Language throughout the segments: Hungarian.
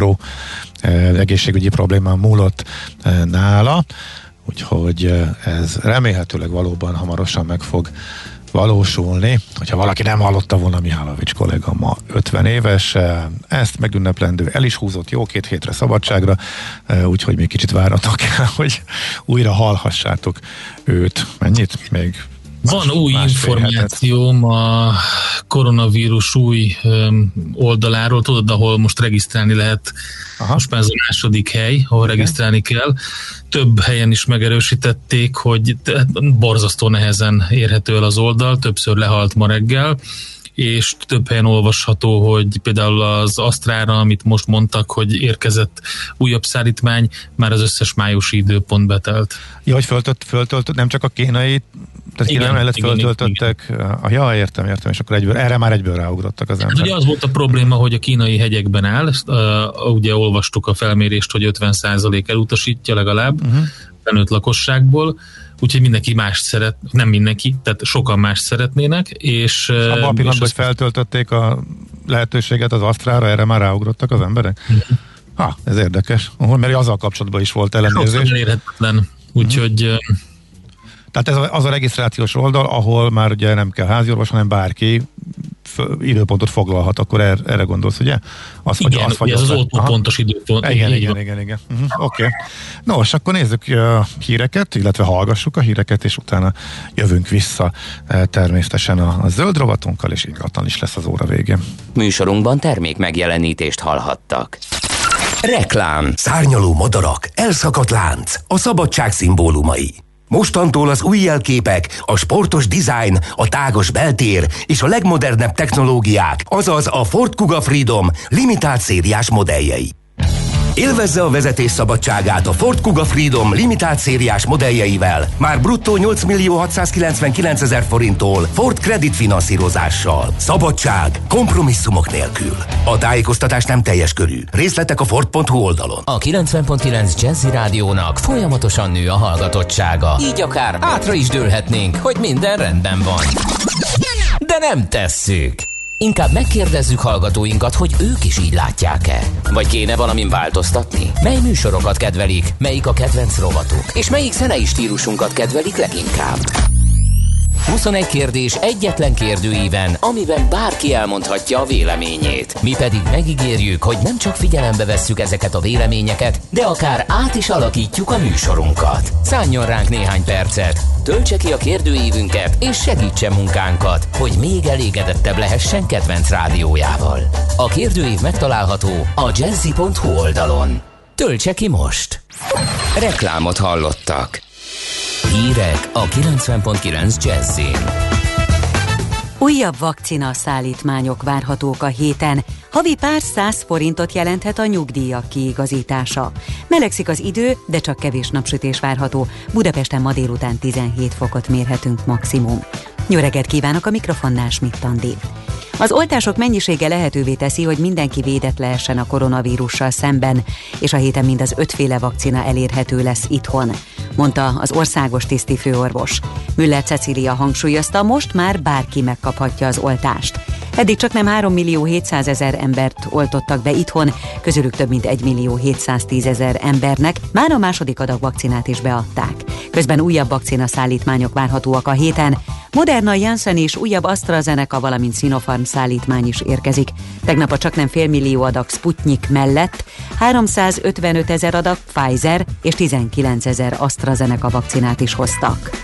apró egészségügyi problémán múlott nála, úgyhogy ez remélhetőleg valóban hamarosan meg fog valósulni. Hogyha valaki nem hallotta volna, Mihálovics kollega ma 50 éves, ezt megünneplendő el is húzott jó két hétre szabadságra, úgyhogy még kicsit váratok kell, hogy újra hallhassátok őt. Mennyit? Még van más, új információm a koronavírus új oldaláról, tudod, ahol most regisztrálni lehet, Aha. most már ez a második hely, ahol okay. regisztrálni kell. Több helyen is megerősítették, hogy borzasztó nehezen érhető el az oldal, többször lehalt ma reggel, és több helyen olvasható, hogy például az Asztrára, amit most mondtak, hogy érkezett újabb szállítmány, már az összes májusi időpont betelt. Ja, hogy föltölt, föltölt nem csak a kínai tehát igen, mellett igen, föltöltöttek. Igen. A, ja, értem, értem, és akkor egyből, erre már egyből ráugrottak az emberek. Hát ugye az volt a probléma, hogy a kínai hegyekben áll, uh, ugye olvastuk a felmérést, hogy 50% elutasítja legalább uh-huh. felnőtt lakosságból, úgyhogy mindenki más szeret, nem mindenki, tehát sokan más szeretnének, és... Abban a pillanatban, hogy feltöltötték a lehetőséget az Asztrára, erre már ráugrottak az emberek? Uh-huh. Ha, ez érdekes, mert azzal kapcsolatban is volt ellenőrzés. Elérhetetlen, úgyhogy... Uh-huh tehát ez az a regisztrációs oldal, ahol már ugye nem kell háziorvos, hanem bárki időpontot foglalhat, akkor erre, erre gondolsz, ugye? Az, igen, az ugye ez az pontos időpont. Igen, igen, igen, igen. Uh-huh, Oké. Okay. Nos, akkor nézzük a híreket, illetve hallgassuk a híreket, és utána jövünk vissza természetesen a, a zöld rovatunkkal, és ingatlan is lesz az óra végén. Műsorunkban termék megjelenítést hallhattak. Reklám. Szárnyaló madarak, elszakadt lánc, a szabadság szimbólumai. Mostantól az új jelképek, a sportos design, a tágos beltér és a legmodernebb technológiák, azaz a Ford Kuga Freedom limitált szériás modelljei. Élvezze a vezetés szabadságát a Ford Kuga Freedom limitált szériás modelljeivel, már bruttó 8 millió 699 ezer forinttól Ford Credit finanszírozással. Szabadság, kompromisszumok nélkül. A tájékoztatás nem teljes körű. Részletek a Ford.hu oldalon. A 90.9 Jazzy Rádiónak folyamatosan nő a hallgatottsága. Így akár átra is dőlhetnénk, hogy minden rendben van. De nem tesszük. Inkább megkérdezzük hallgatóinkat, hogy ők is így látják-e. Vagy kéne valamin változtatni? Mely műsorokat kedvelik? Melyik a kedvenc rovatuk? És melyik zenei stílusunkat kedvelik leginkább? 21 kérdés egyetlen kérdőíven, amiben bárki elmondhatja a véleményét. Mi pedig megígérjük, hogy nem csak figyelembe vesszük ezeket a véleményeket, de akár át is alakítjuk a műsorunkat. Szálljon ránk néhány percet, töltse ki a kérdőívünket, és segítse munkánkat, hogy még elégedettebb lehessen kedvenc rádiójával. A kérdőív megtalálható a jazzy.hu oldalon. Töltse ki most! Reklámot hallottak. Hírek a 90.9 Jazzin. Újabb vakcina szállítmányok várhatók a héten. Havi pár száz forintot jelenthet a nyugdíjak kiigazítása. Melegszik az idő, de csak kevés napsütés várható. Budapesten ma délután 17 fokot mérhetünk maximum. Jó reggelt kívánok a mikrofonnál Schmidt Az oltások mennyisége lehetővé teszi, hogy mindenki védett lehessen a koronavírussal szemben, és a héten mind az ötféle vakcina elérhető lesz itthon mondta az országos tiszti főorvos. Müller Cecília hangsúlyozta, most már bárki megkaphatja az oltást. Eddig csak nem 3 millió 700 ezer embert oltottak be itthon, közülük több mint 1 millió 710 ezer embernek már a második adag vakcinát is beadták. Közben újabb vakcina szállítmányok várhatóak a héten. Moderna, Janssen és újabb AstraZeneca, valamint Sinopharm szállítmány is érkezik. Tegnap a csak nem félmillió adag Sputnik mellett 355 ezer adag Pfizer és 19 ezer AstraZeneca vakcinát is hoztak.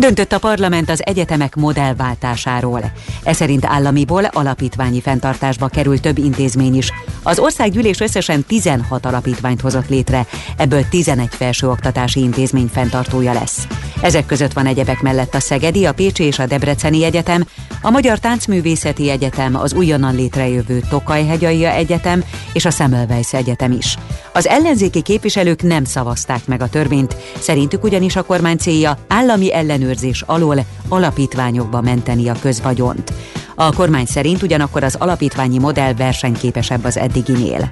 Döntött a parlament az egyetemek modellváltásáról. Ez szerint államiból alapítványi fenntartásba kerül több intézmény is. Az országgyűlés összesen 16 alapítványt hozott létre, ebből 11 felsőoktatási intézmény fenntartója lesz. Ezek között van egyebek mellett a Szegedi, a Pécsi és a Debreceni Egyetem, a Magyar Táncművészeti Egyetem, az újonnan létrejövő Tokaj-hegyaia Egyetem és a Semmelweis Egyetem is. Az ellenzéki képviselők nem szavazták meg a törvényt, szerintük ugyanis a kormány célja állami ellenőrzés alól alapítványokba menteni a közvagyont. A kormány szerint ugyanakkor az alapítványi modell versenyképesebb az eddiginél.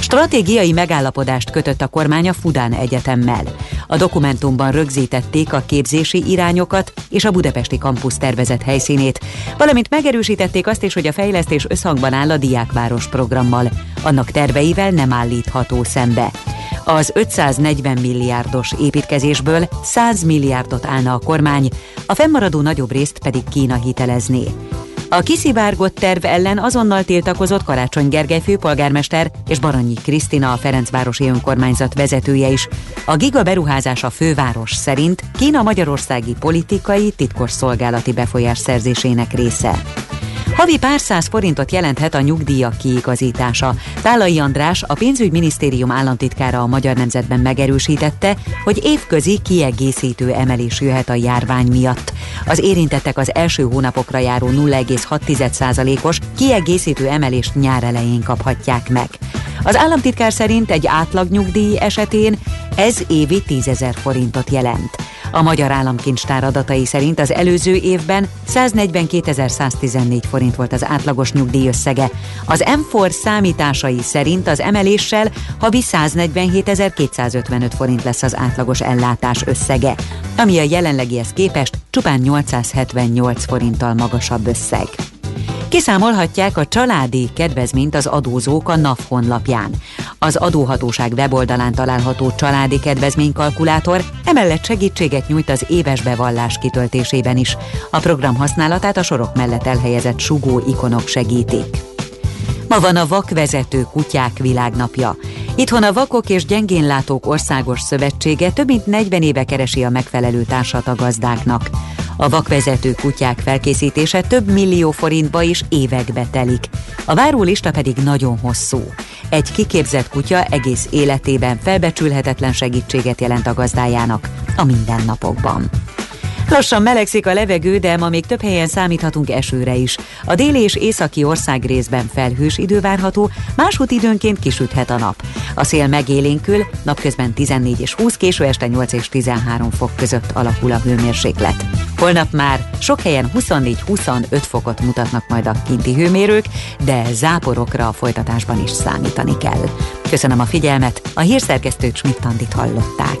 Stratégiai megállapodást kötött a kormány a Fudán Egyetemmel. A dokumentumban rögzítették a képzési irányokat és a budapesti kampusz tervezett helyszínét, valamint megerősítették azt is, hogy a fejlesztés összhangban áll a Diákváros programmal. Annak terveivel nem állítható szembe. Az 540 milliárdos építkezésből 100 milliárdot állna a kormány, a fennmaradó nagyobb részt pedig Kína hitelezné. A kiszivárgott terv ellen azonnal tiltakozott Karácsony Gergely főpolgármester és Baranyi Krisztina a Ferencvárosi önkormányzat vezetője is. A giga beruházás a főváros szerint Kína magyarországi politikai titkos szolgálati befolyás szerzésének része. Havi pár száz forintot jelenthet a nyugdíjak kiigazítása. Tálai András, a pénzügyminisztérium államtitkára a Magyar Nemzetben megerősítette, hogy évközi kiegészítő emelés jöhet a járvány miatt. Az érintettek az első hónapokra járó 0,6%-os kiegészítő emelést nyár elején kaphatják meg. Az államtitkár szerint egy átlagnyugdíj esetén ez évi 10 ezer forintot jelent. A Magyar Államkincstár adatai szerint az előző évben 142.114 forint volt az átlagos nyugdíj összege. Az M4 számításai szerint az emeléssel havi 147.255 forint lesz az átlagos ellátás összege, ami a jelenlegihez képest csupán 878 forinttal magasabb összeg. Kiszámolhatják a családi kedvezményt az adózók a NAV honlapján. Az adóhatóság weboldalán található családi kedvezménykalkulátor emellett segítséget nyújt az éves bevallás kitöltésében is. A program használatát a sorok mellett elhelyezett sugó ikonok segítik. Ma van a Vakvezető Kutyák Világnapja. Itthon a Vakok és Gyengénlátók Országos Szövetsége több mint 40 éve keresi a megfelelő társat a gazdáknak. A vakvezető kutyák felkészítése több millió forintba is évekbe telik. A várólista pedig nagyon hosszú. Egy kiképzett kutya egész életében felbecsülhetetlen segítséget jelent a gazdájának a mindennapokban. Lassan melegszik a levegő, de ma még több helyen számíthatunk esőre is. A déli és északi ország részben felhős idő várható, máshogy időnként kisüthet a nap. A szél megélénkül, napközben 14 és 20, késő este 8 és 13 fok között alakul a hőmérséklet. Holnap már sok helyen 24-25 fokot mutatnak majd a kinti hőmérők, de záporokra a folytatásban is számítani kell. Köszönöm a figyelmet, a hírszerkesztőt Schmidt-Tandit hallották.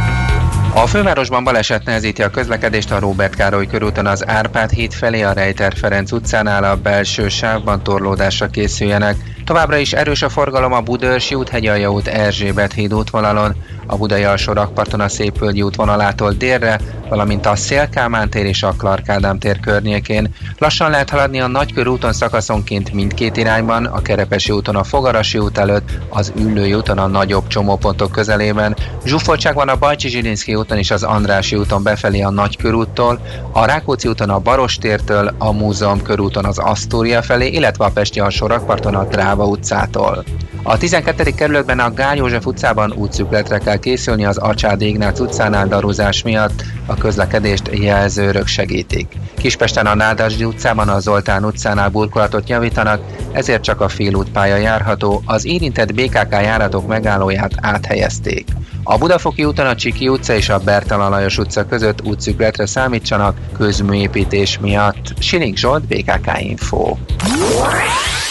a fővárosban baleset nehezíti a közlekedést a Róbert Károly körúton az Árpád híd felé a Rejter Ferenc utcánál a belső sávban torlódásra készüljenek. Továbbra is erős a forgalom a Budörsi út, Hegyalja út, Erzsébet híd útvonalon, a Budai alsó rakparton a Szépvölgyi útvonalától délre, valamint a Szélkámán tér és a Clark tér környékén. Lassan lehet haladni a Nagykörúton szakaszonként mindkét irányban, a Kerepesi úton a Fogarasi út előtt, az Üllői úton a nagyobb csomópontok közelében. Zsúfoltság van a Bajcsi Zsilinszki úton és az Andrási úton befelé a Nagykörúttól, a Rákóczi úton a Barostértől, a Múzeum körúton az Asztória felé, illetve a Pesti alsó rakparton a Dráva utcától. A 12. kerületben a Gál József utcában útszükletre kell készülni az Acsádi Ignác utcánál darúzás miatt, a közlekedést jelzőrök segítik. Kispesten a Nádasdi utcában a Zoltán utcánál burkolatot javítanak, ezért csak a félútpálya járható, az érintett BKK járatok megállóját áthelyezték. A Budafoki úton a Csiki utca és a Bertalan Lajos utca között útszükletre számítsanak közműépítés miatt. Siling Zsolt, BKK Info.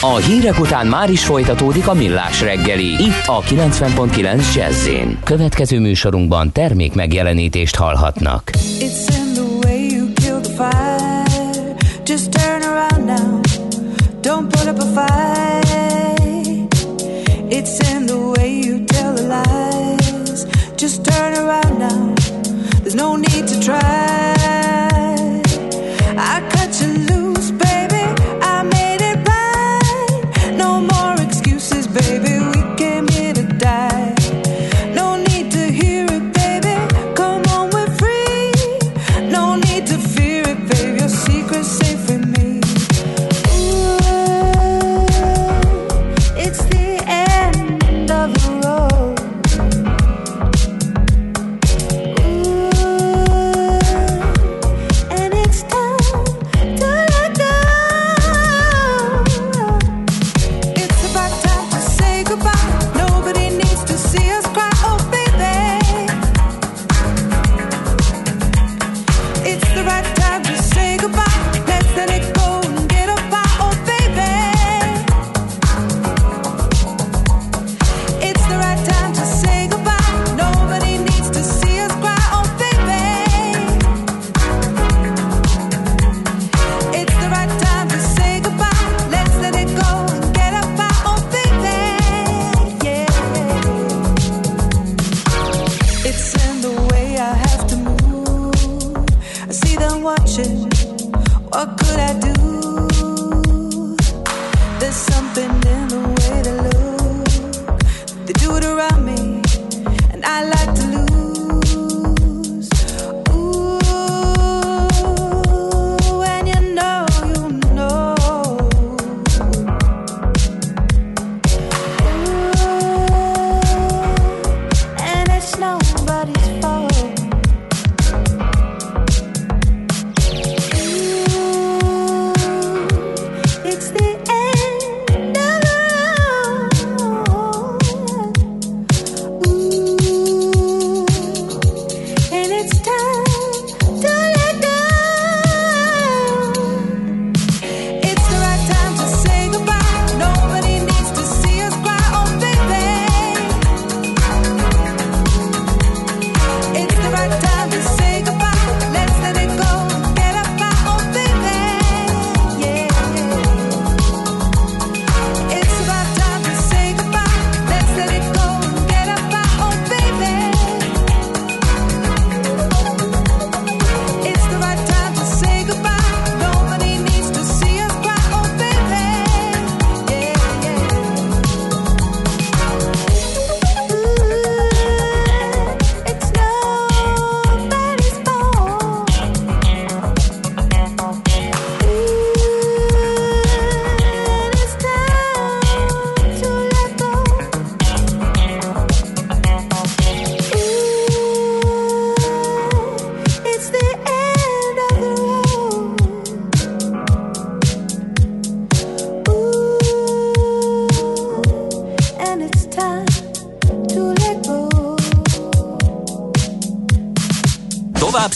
A hírek után már is folytatódik a millás reggeli. Itt a 90.9 jazz Következő műsorunkban termék megjelenítést hallhatnak. It's in the way you kill the fire. Just turn around now. Don't put up a fight. It's in try.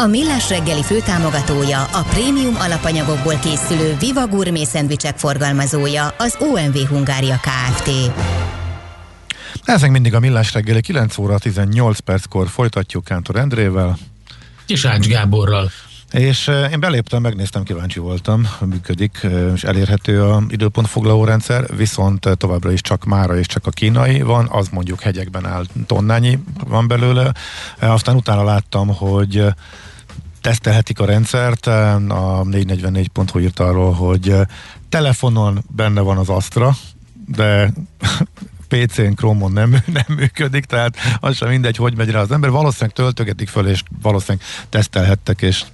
A Millás reggeli főtámogatója, a prémium alapanyagokból készülő Viva Gourmet szendvicsek forgalmazója, az OMV Hungária Kft. Ezek mindig a Millás reggeli 9 óra 18 perckor folytatjuk Kántor Endrével. És Ács Gáborral. És én beléptem, megnéztem, kíváncsi voltam, működik, és elérhető a időpontfoglaló rendszer, viszont továbbra is csak mára és csak a kínai van, az mondjuk hegyekben áll tonnányi van belőle. Aztán utána láttam, hogy tesztelhetik a rendszert. A 444.hu írt arról, hogy telefonon benne van az Astra, de PC-n, Chrome-on nem, nem működik, tehát az sem mindegy, hogy megy rá az ember. Valószínűleg töltögetik föl, és valószínűleg tesztelhettek, és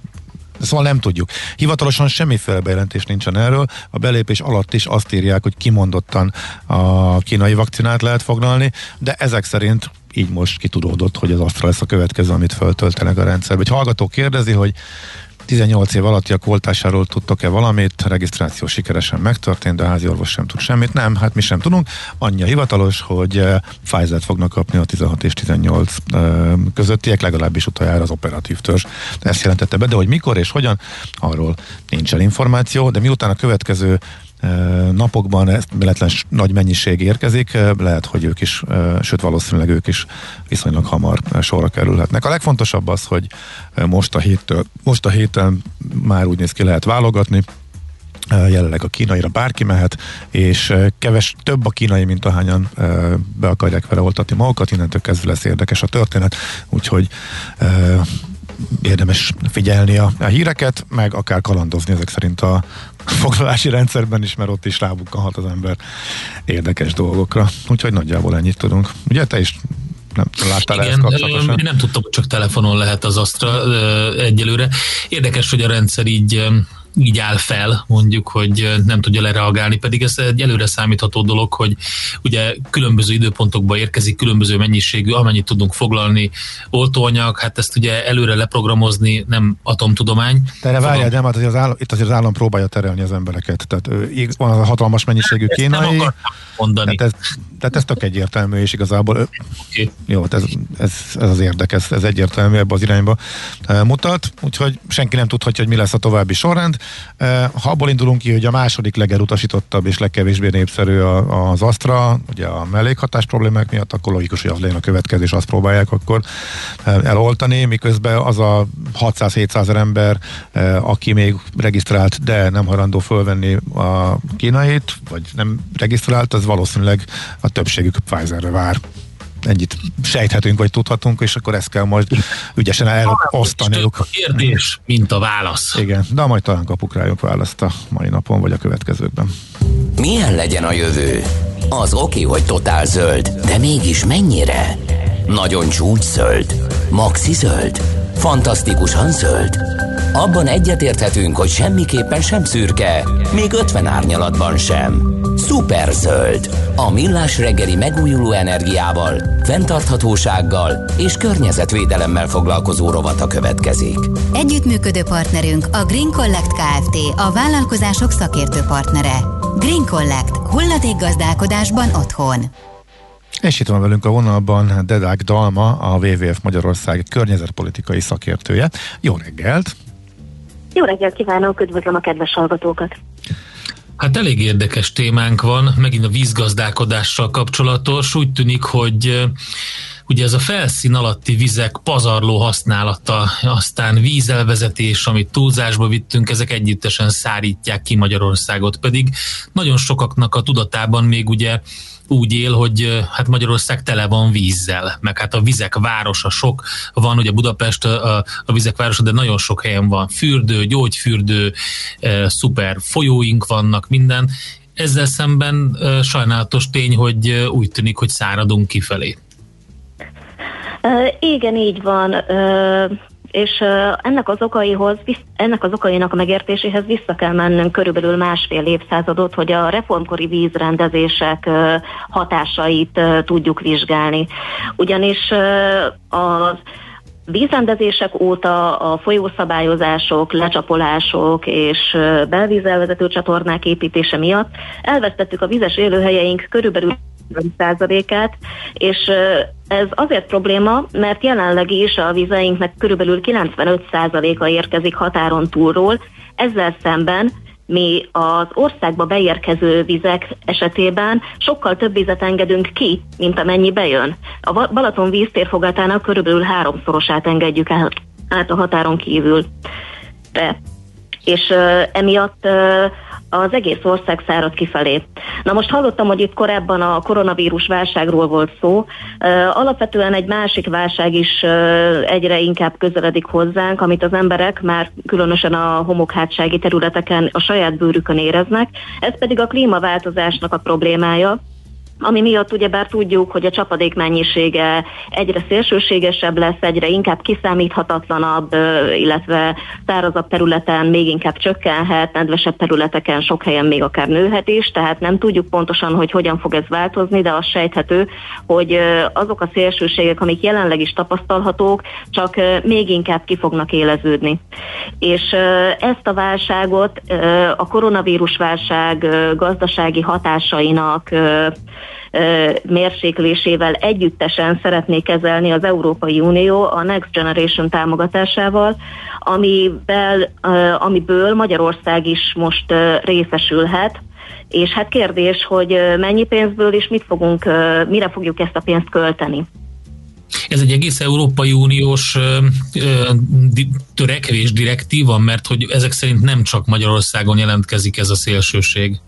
Szóval nem tudjuk. Hivatalosan semmiféle bejelentés nincsen erről. A belépés alatt is azt írják, hogy kimondottan a kínai vakcinát lehet foglalni, de ezek szerint így most kitudódott, hogy az Astra lesz a következő, amit föltöltenek a rendszerbe. Egy hallgató kérdezi, hogy 18 év alattiak voltásáról tudtok-e valamit? Regisztráció sikeresen megtörtént, de a házi orvos sem tud semmit. Nem, hát mi sem tudunk. Annyi a hivatalos, hogy uh, Pfizer-t fognak kapni a 16 és 18 uh, közöttiek, legalábbis utoljára az operatív törzs. Ezt jelentette be, de hogy mikor és hogyan, arról nincsen információ, de miután a következő napokban ez véletlen nagy mennyiség érkezik, lehet, hogy ők is, sőt valószínűleg ők is viszonylag hamar sorra kerülhetnek. A legfontosabb az, hogy most a, héttől, most a héten már úgy néz ki lehet válogatni, jelenleg a kínaira bárki mehet, és keves több a kínai, mint ahányan be akarják vele oltatni magukat, innentől kezdve lesz érdekes a történet, úgyhogy érdemes figyelni a, a híreket, meg akár kalandozni ezek szerint a foglalási rendszerben is, mert ott is rábukkanhat az ember érdekes dolgokra. Úgyhogy nagyjából ennyit tudunk. Ugye te is nem láttál Igen, ezt kapcsolatosan? nem tudtam, hogy csak telefonon lehet az Astra egyelőre. Érdekes, hogy a rendszer így így áll fel, mondjuk, hogy nem tudja lereagálni, pedig ez egy előre számítható dolog, hogy ugye különböző időpontokba érkezik, különböző mennyiségű, amennyit tudunk foglalni oltóanyag, hát ezt ugye előre leprogramozni nem atomtudomány. De erre várjál, nem, hát az állam, itt azért az állam próbálja terelni az embereket. Tehát van az a hatalmas mennyiségű kínai. Nem mondani. Tehát, ez, Tehát ez tök egyértelmű, és igazából okay. jó, hát ez, ez, ez az érdek, ez, ez egyértelmű ebbe az irányba mutat, úgyhogy senki nem tudhatja, hogy mi lesz a további sorrend. Ha abból indulunk ki, hogy a második legelutasítottabb és legkevésbé népszerű az Astra, ugye a mellékhatás problémák miatt, akkor logikus, hogy az legyen a következés, azt próbálják akkor eloltani, miközben az a 600-700 ember, aki még regisztrált, de nem hajlandó fölvenni a kínait, vagy nem regisztrált, az valószínűleg a többségük Pfizerre vár ennyit sejthetünk, vagy tudhatunk, és akkor ezt kell majd ügyesen elosztaniuk. A kérdés, mint a válasz. Igen, de majd talán kapuk rájuk választ a mai napon, vagy a következőkben. Milyen legyen a jövő? Az oké, hogy totál zöld, de mégis mennyire? Nagyon csúcs zöld? Maxi zöld? Fantasztikusan zöld? Abban egyetérthetünk, hogy semmiképpen sem szürke, még 50 árnyalatban sem. Szuper zöld. A millás reggeli megújuló energiával, fenntarthatósággal és környezetvédelemmel foglalkozó rovata következik. Együttműködő partnerünk a Green Collect Kft. A vállalkozások szakértő partnere. Green Collect. Hulladék gazdálkodásban otthon. És itt van velünk a vonalban Dedák Dalma, a WWF Magyarország környezetpolitikai szakértője. Jó reggelt! Jó reggelt kívánok, üdvözlöm a kedves hallgatókat! Hát elég érdekes témánk van, megint a vízgazdálkodással kapcsolatos. Úgy tűnik, hogy ugye ez a felszín alatti vizek pazarló használata, aztán vízelvezetés, amit túlzásba vittünk, ezek együttesen szárítják ki Magyarországot, pedig nagyon sokaknak a tudatában még ugye úgy él, hogy hát Magyarország tele van vízzel, meg hát a vizek városa sok van, ugye Budapest a, a vizek városa, de nagyon sok helyen van fürdő, gyógyfürdő, szuper folyóink vannak, minden. Ezzel szemben sajnálatos tény, hogy úgy tűnik, hogy száradunk kifelé. Igen, így van. És ennek az okaihoz, ennek az okainak a megértéséhez vissza kell mennünk körülbelül másfél évszázadot, hogy a reformkori vízrendezések hatásait tudjuk vizsgálni. Ugyanis az vízrendezések óta a folyószabályozások, lecsapolások és belvízelvezető csatornák építése miatt elvesztettük a vizes élőhelyeink körülbelül százalékát, és ez azért probléma, mert jelenleg is a vizeinknek körülbelül 95%-a érkezik határon túlról, ezzel szemben mi az országba beérkező vizek esetében sokkal több vizet engedünk ki, mint amennyi bejön. A Balaton víztérfogatának körülbelül háromszorosát engedjük el át a határon kívül. De. És uh, emiatt uh, az egész ország szárad kifelé. Na most hallottam, hogy itt korábban a koronavírus válságról volt szó. Alapvetően egy másik válság is egyre inkább közeledik hozzánk, amit az emberek már különösen a homokhátsági területeken a saját bőrükön éreznek. Ez pedig a klímaváltozásnak a problémája ami miatt ugyebár tudjuk, hogy a csapadék mennyisége egyre szélsőségesebb lesz, egyre inkább kiszámíthatatlanabb, illetve szárazabb területen még inkább csökkenhet, nedvesebb területeken sok helyen még akár nőhet is, tehát nem tudjuk pontosan, hogy hogyan fog ez változni, de az sejthető, hogy azok a szélsőségek, amik jelenleg is tapasztalhatók, csak még inkább ki fognak éleződni. És ezt a válságot a koronavírus válság gazdasági hatásainak mérséklésével együttesen szeretné kezelni az Európai Unió a Next Generation támogatásával, amivel, amiből Magyarország is most részesülhet, és hát kérdés, hogy mennyi pénzből és mit fogunk, mire fogjuk ezt a pénzt költeni. Ez egy egész Európai Uniós törekvés direktíva, mert hogy ezek szerint nem csak Magyarországon jelentkezik ez a szélsőség.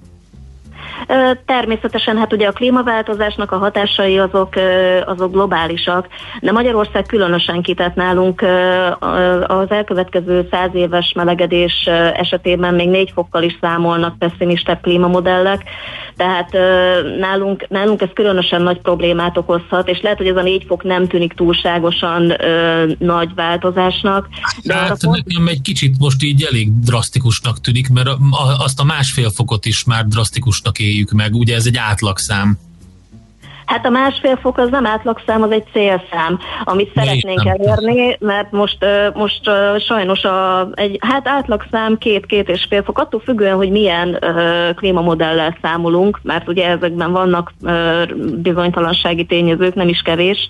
Természetesen hát ugye a klímaváltozásnak a hatásai azok, azok globálisak, de Magyarország különösen kitett nálunk az elkövetkező száz éves melegedés esetében még négy fokkal is számolnak pessimistebb klímamodellek, tehát nálunk, nálunk ez különösen nagy problémát okozhat, és lehet, hogy ez a négy fok nem tűnik túlságosan nagy változásnak. De hát pont... nekem egy kicsit most így elég drasztikusnak tűnik, mert azt a másfél fokot is már drasztikusnak éljük meg, ugye ez egy átlagszám. Hát a másfél fok az nem átlagszám, az egy célszám, amit szeretnénk elérni, mert most, most sajnos a, egy, hát átlagszám két-két és fél fok, attól függően, hogy milyen uh, klímamodellel számolunk, mert ugye ezekben vannak uh, bizonytalansági tényezők, nem is kevés.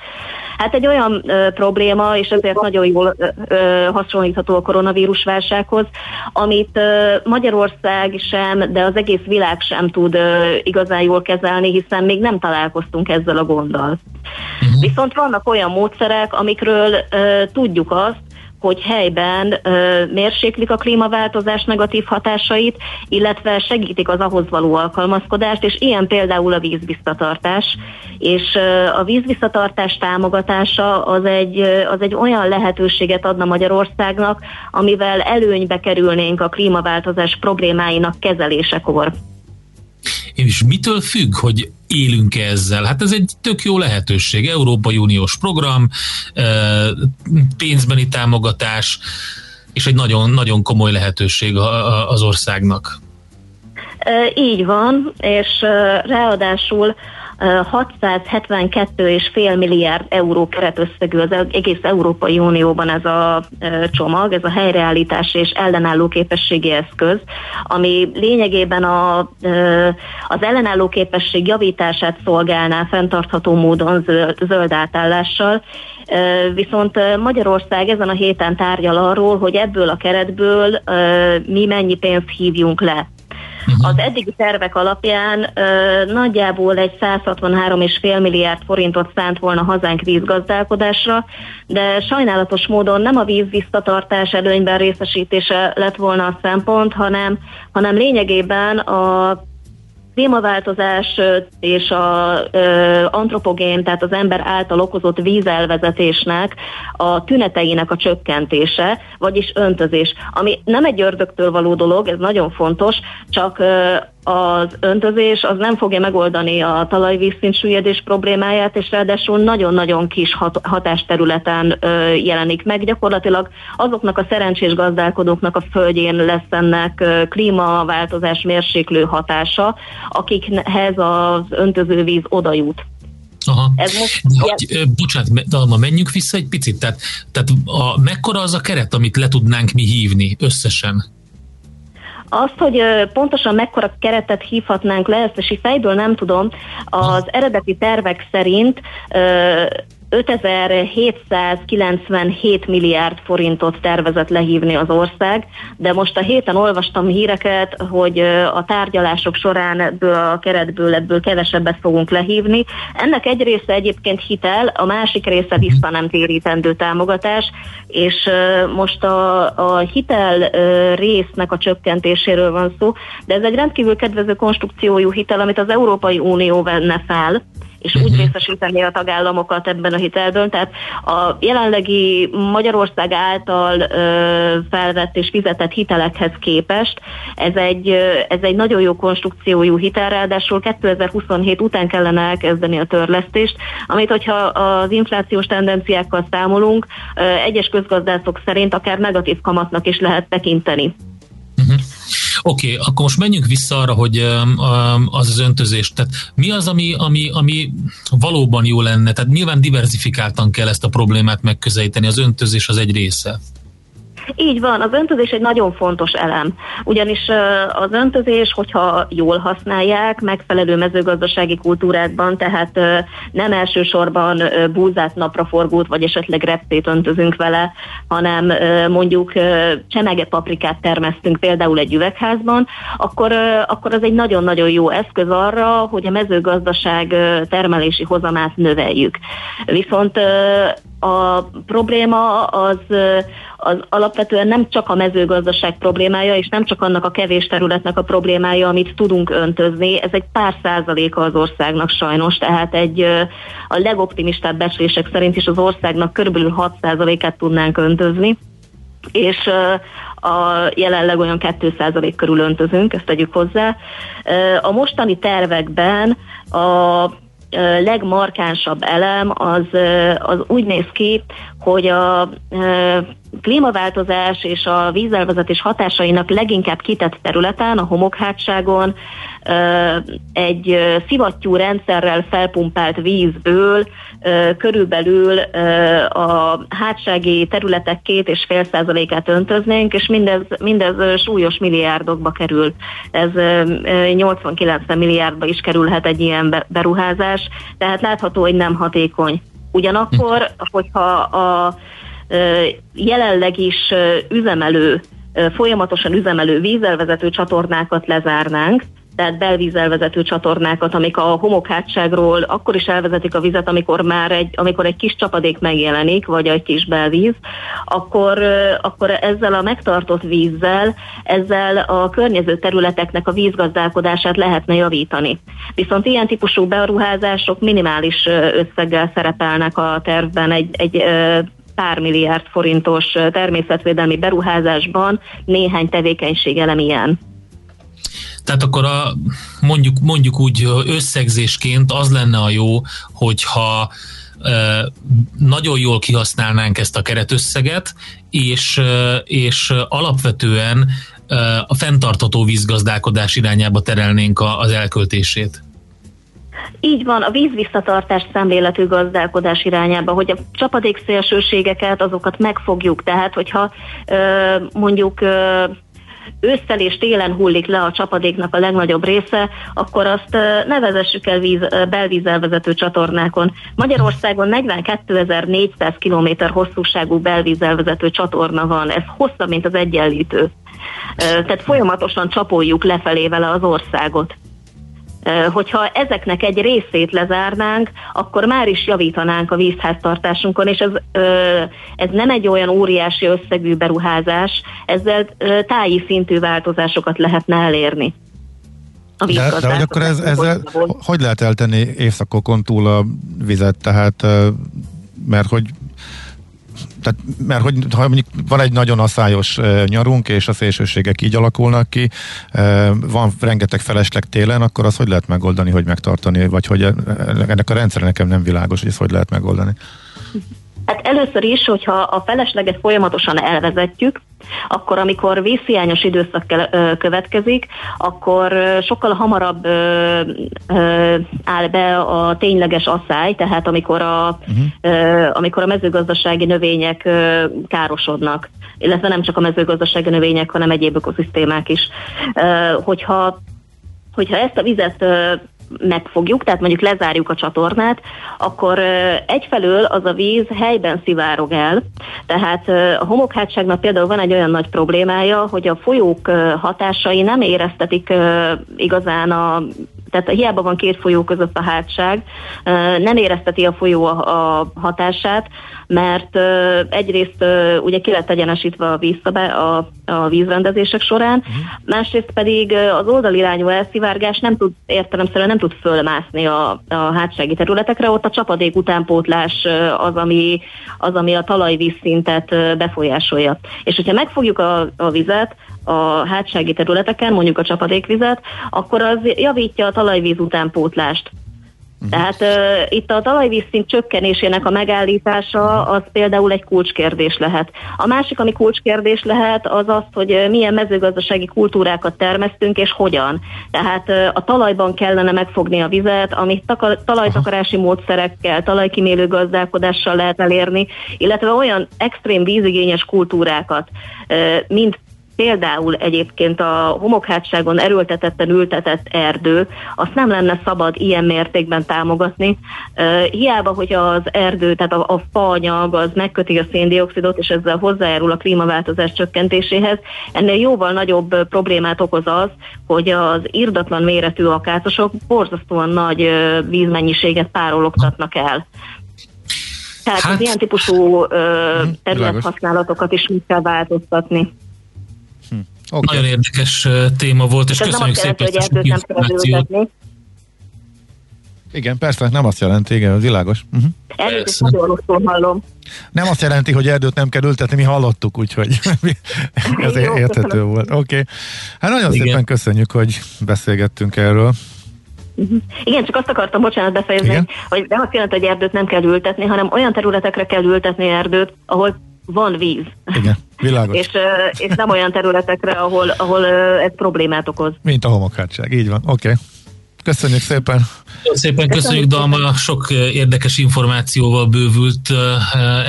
Hát egy olyan uh, probléma, és ezért nagyon jól uh, hasonlítható a koronavírus válsághoz, amit uh, Magyarország sem, de az egész világ sem tud uh, igazán jól kezelni, hiszen még nem találkoztunk ezzel a gonddal. Uh-huh. Viszont vannak olyan módszerek, amikről uh, tudjuk azt, hogy helyben ö, mérséklik a klímaváltozás negatív hatásait, illetve segítik az ahhoz való alkalmazkodást, és ilyen például a vízvisszatartás. És ö, a vízvisszatartás támogatása az egy, az egy olyan lehetőséget adna Magyarországnak, amivel előnybe kerülnénk a klímaváltozás problémáinak kezelésekor. És mitől függ, hogy élünk -e ezzel? Hát ez egy tök jó lehetőség. Európai Uniós program, pénzbeni támogatás, és egy nagyon, nagyon komoly lehetőség az országnak. Így van, és ráadásul 672,5 milliárd euró keretösszegű az egész Európai Unióban ez a csomag, ez a helyreállítás és ellenálló képességi eszköz, ami lényegében a, az ellenálló képesség javítását szolgálná fenntartható módon zöld, átállással, Viszont Magyarország ezen a héten tárgyal arról, hogy ebből a keretből mi mennyi pénzt hívjunk le. Uh-huh. Az eddigi tervek alapján nagyjából egy 163,5 milliárd forintot szánt volna hazánk vízgazdálkodásra, de sajnálatos módon nem a víz visszatartás előnyben részesítése lett volna a szempont, hanem, hanem lényegében a klímaváltozás és a ö, antropogén, tehát az ember által okozott vízelvezetésnek a tüneteinek a csökkentése, vagyis öntözés, ami nem egy ördögtől való dolog, ez nagyon fontos, csak az öntözés az nem fogja megoldani a talajvízszint süllyedés problémáját, és ráadásul nagyon-nagyon kis hat- hatásterületen ö, jelenik meg. Gyakorlatilag azoknak a szerencsés gazdálkodóknak a földjén lesz ennek ö, klímaváltozás mérséklő hatása, akikhez az öntözővíz oda jut. Aha. Ez most, hogy, bocsánat, Dalma, menjünk vissza egy picit. Tehát, tehát a, mekkora az a keret, amit le tudnánk mi hívni összesen? Azt, hogy pontosan mekkora keretet hívhatnánk le, ezt is fejből nem tudom, az eredeti tervek szerint 5797 milliárd forintot tervezett lehívni az ország, de most a héten olvastam híreket, hogy a tárgyalások során ebből a keretből ebből kevesebbet fogunk lehívni. Ennek egy része egyébként hitel, a másik része vissza nem térítendő támogatás, és most a, a hitel résznek a csökkentéséről van szó, de ez egy rendkívül kedvező konstrukciójú hitel, amit az Európai Unió venne fel, és úgy uh-huh. részesíteni a tagállamokat ebben a hitelből. Tehát a jelenlegi Magyarország által ö, felvett és fizetett hitelekhez képest ez egy, ez egy nagyon jó konstrukciójú hitel, ráadásul 2027 után kellene elkezdeni a törlesztést, amit hogyha az inflációs tendenciákkal számolunk, ö, egyes közgazdászok szerint akár negatív kamatnak is lehet tekinteni. Oké, okay, akkor most menjünk vissza arra, hogy az az öntözés. Tehát mi az, ami, ami, ami valóban jó lenne? Tehát nyilván diversifikáltan kell ezt a problémát megközelíteni, az öntözés az egy része. Így van, az öntözés egy nagyon fontos elem, ugyanis az öntözés, hogyha jól használják, megfelelő mezőgazdasági kultúrákban, tehát nem elsősorban búzát, napraforgót, vagy esetleg reptét öntözünk vele, hanem mondjuk csemege paprikát termesztünk például egy üvegházban, akkor, akkor az egy nagyon-nagyon jó eszköz arra, hogy a mezőgazdaság termelési hozamát növeljük. Viszont a probléma az, az alapvetően nem csak a mezőgazdaság problémája, és nem csak annak a kevés területnek a problémája, amit tudunk öntözni. Ez egy pár százaléka az országnak sajnos, tehát egy a legoptimistább becslések szerint is az országnak körülbelül 6 százalékát tudnánk öntözni és a jelenleg olyan 2% körül öntözünk, ezt tegyük hozzá. A mostani tervekben a legmarkánsabb elem az, az úgy néz ki, hogy a klímaváltozás és a vízelvezetés hatásainak leginkább kitett területen, a homokhátságon egy szivattyú rendszerrel felpumpált vízből körülbelül a hátsági területek két és fél százalékát öntöznénk, és mindez, mindez súlyos milliárdokba kerül. Ez 80-90 milliárdba is kerülhet egy ilyen beruházás, tehát látható, hogy nem hatékony. Ugyanakkor, hogyha a jelenleg is üzemelő, folyamatosan üzemelő vízelvezető csatornákat lezárnánk, tehát belvízelvezető csatornákat, amik a homokhátságról akkor is elvezetik a vizet, amikor már egy, amikor egy kis csapadék megjelenik, vagy egy kis belvíz, akkor, akkor ezzel a megtartott vízzel, ezzel a környező területeknek a vízgazdálkodását lehetne javítani. Viszont ilyen típusú beruházások minimális összeggel szerepelnek a tervben egy, egy pár milliárd forintos természetvédelmi beruházásban néhány tevékenység elem ilyen. Tehát akkor a, mondjuk, mondjuk úgy összegzésként az lenne a jó, hogyha nagyon jól kihasználnánk ezt a keretösszeget, és, és alapvetően a fenntartható vízgazdálkodás irányába terelnénk az elköltését. Így van, a vízvisszatartás szemléletű gazdálkodás irányába, hogy a csapadék szélsőségeket, azokat megfogjuk. Tehát, hogyha mondjuk ősszel és télen hullik le a csapadéknak a legnagyobb része, akkor azt nevezessük el víz, belvízelvezető csatornákon. Magyarországon 42.400 km hosszúságú belvízelvezető csatorna van, ez hosszabb, mint az egyenlítő. Tehát folyamatosan csapoljuk lefelé vele az országot hogyha ezeknek egy részét lezárnánk, akkor már is javítanánk a vízháztartásunkon, és ez, ez nem egy olyan óriási összegű beruházás, ezzel táji szintű változásokat lehetne elérni. De, de hogy akkor ez, ezzel hogy lehet eltenni évszakokon túl a vizet, tehát mert hogy tehát, mert hogy ha mondjuk van egy nagyon asszályos e, nyarunk, és a szélsőségek így alakulnak ki, e, van rengeteg felesleg télen, akkor az hogy lehet megoldani, hogy megtartani, vagy hogy ennek a rendszer nekem nem világos, hogy ezt hogy lehet megoldani? Hát először is, hogyha a felesleget folyamatosan elvezetjük, akkor amikor vízhiányos időszak következik, akkor sokkal hamarabb áll be a tényleges asszály, tehát amikor a, uh-huh. amikor a mezőgazdasági növények károsodnak, illetve nem csak a mezőgazdasági növények, hanem egyéb ökoszisztémák is. Hogyha hogyha ezt a vizet megfogjuk, tehát mondjuk lezárjuk a csatornát, akkor egyfelől az a víz helyben szivárog el, tehát a homokhátságnak például van egy olyan nagy problémája, hogy a folyók hatásai nem éreztetik igazán a tehát hiába van két folyó között a hátság, nem érezteti a folyó a, hatását, mert egyrészt ugye ki lett egyenesítve a, vízszabály, a, a vízrendezések során, uh-huh. másrészt pedig az oldalirányú elszivárgás nem tud értelemszerűen nem tud fölmászni a, a hátsági területekre, ott a csapadék utánpótlás az, ami, az, ami a talajvízszintet befolyásolja. És hogyha megfogjuk a, a vizet, a hátsági területeken, mondjuk a csapadékvizet, akkor az javítja a talajvíz utánpótlást. Uh-huh. Tehát uh, itt a talajvízszint csökkenésének a megállítása az például egy kulcskérdés lehet. A másik, ami kulcskérdés lehet, az az, hogy milyen mezőgazdasági kultúrákat termesztünk és hogyan. Tehát uh, a talajban kellene megfogni a vizet, amit taka- talajtakarási módszerekkel, talajkimélő gazdálkodással lehet elérni, illetve olyan extrém vízigényes kultúrákat, uh, mint például egyébként a homokhátságon erőltetetten ültetett erdő, azt nem lenne szabad ilyen mértékben támogatni. Hiába, hogy az erdő, tehát a, a faanyag az megköti a széndiokszidot, és ezzel hozzájárul a klímaváltozás csökkentéséhez, ennél jóval nagyobb problémát okoz az, hogy az irdatlan méretű akácosok borzasztóan nagy vízmennyiséget párologtatnak el. Tehát hát, az ilyen típusú ö, mhm, területhasználatokat is meg kell változtatni. Okay. Nagyon érdekes téma volt, és, és köszönjük szépen a információt. Igen, persze, nem azt jelenti, igen, világos. Uh-huh. Elnézést, nagyon hallom. Nem azt jelenti, hogy erdőt nem kell ültetni, mi hallottuk, úgyhogy ez Jó, érthető köszönöm. volt. Oké. Okay. Hát nagyon igen. szépen köszönjük, hogy beszélgettünk erről. Uh-huh. Igen, csak azt akartam, bocsánat, befejezni, Igen? hogy nem azt jelenti, hogy erdőt nem kell ültetni, hanem olyan területekre kell ültetni erdőt, ahol van víz. Igen, világos. és, és nem olyan területekre, ahol, ahol ez problémát okoz. Mint a homokhátság, így van, oké. Okay. Köszönjük szépen! Szépen köszönjük, Dalma, sok érdekes információval bővült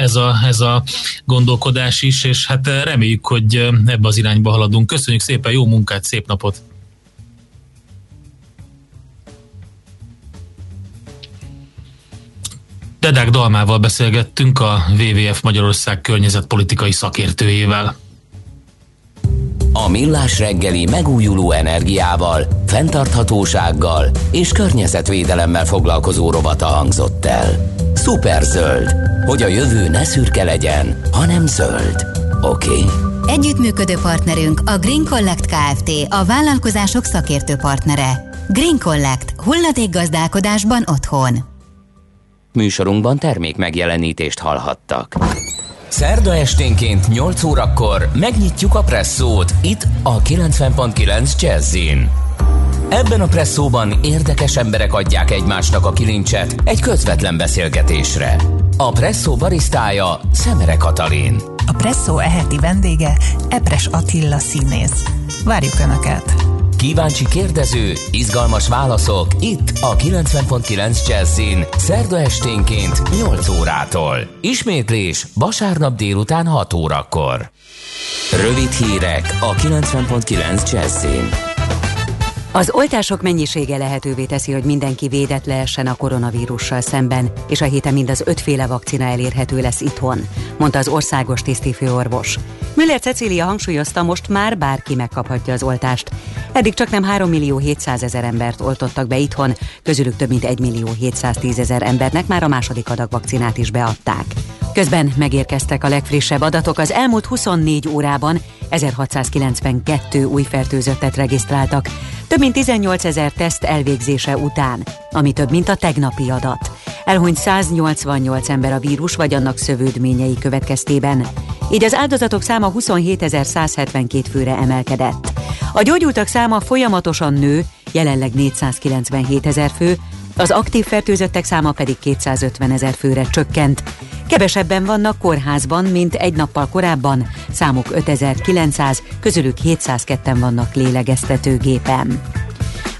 ez a, ez a gondolkodás is, és hát reméljük, hogy ebbe az irányba haladunk. Köszönjük szépen, jó munkát, szép napot! Dedák Dalmával beszélgettünk a WWF Magyarország környezetpolitikai szakértőjével. A Millás reggeli megújuló energiával, fenntarthatósággal és környezetvédelemmel foglalkozó rovata hangzott el. zöld, hogy a jövő ne szürke legyen, hanem zöld. Oké? Okay? Együttműködő partnerünk a Green Collect Kft. a vállalkozások szakértő partnere. Green Collect. gazdálkodásban otthon. Műsorunkban termék megjelenítést hallhattak. Szerda esténként 8 órakor megnyitjuk a presszót itt a 90.9 Jazzin. Ebben a presszóban érdekes emberek adják egymásnak a kilincset egy közvetlen beszélgetésre. A presszó barisztája Szemere Katalin. A presszó eheti vendége Epres Attila színész. Várjuk Önöket! Kíváncsi kérdező, izgalmas válaszok itt a 90.9 Jazzin szerda esténként 8 órától. Ismétlés vasárnap délután 6 órakor. Rövid hírek a 90.9 Jazzin. Az oltások mennyisége lehetővé teszi, hogy mindenki védett lehessen a koronavírussal szemben, és a héten mind az ötféle vakcina elérhető lesz itthon, mondta az országos tisztifőorvos. Müller Cecília hangsúlyozta, most már bárki megkaphatja az oltást. Eddig csak nem 3 millió 700 ezer embert oltottak be itthon, közülük több mint 1 millió 710 ezer embernek már a második adag vakcinát is beadták. Közben megérkeztek a legfrissebb adatok. Az elmúlt 24 órában 1692 új fertőzöttet regisztráltak, több mint 18 ezer teszt elvégzése után, ami több, mint a tegnapi adat. Elhunyt 188 ember a vírus vagy annak szövődményei következtében. Így az áldozatok száma 27.172 főre emelkedett. A gyógyultak száma folyamatosan nő, jelenleg 497 ezer fő, az aktív fertőzöttek száma pedig 250 ezer főre csökkent. Kevesebben vannak kórházban, mint egy nappal korábban, számuk 5900, közülük 702-en vannak lélegeztetőgépen.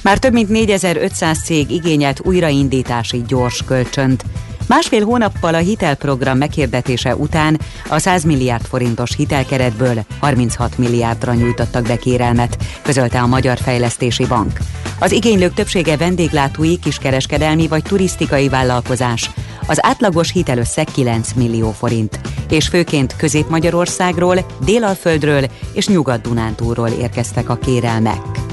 Már több mint 4500 cég igényelt újraindítási gyors kölcsönt. Másfél hónappal a hitelprogram meghirdetése után a 100 milliárd forintos hitelkeretből 36 milliárdra nyújtottak be kérelmet, közölte a Magyar Fejlesztési Bank. Az igénylők többsége vendéglátói, kiskereskedelmi vagy turisztikai vállalkozás. Az átlagos hitelösszeg 9 millió forint, és főként Közép-Magyarországról, Délalföldről és Nyugat-Dunántúról érkeztek a kérelmek.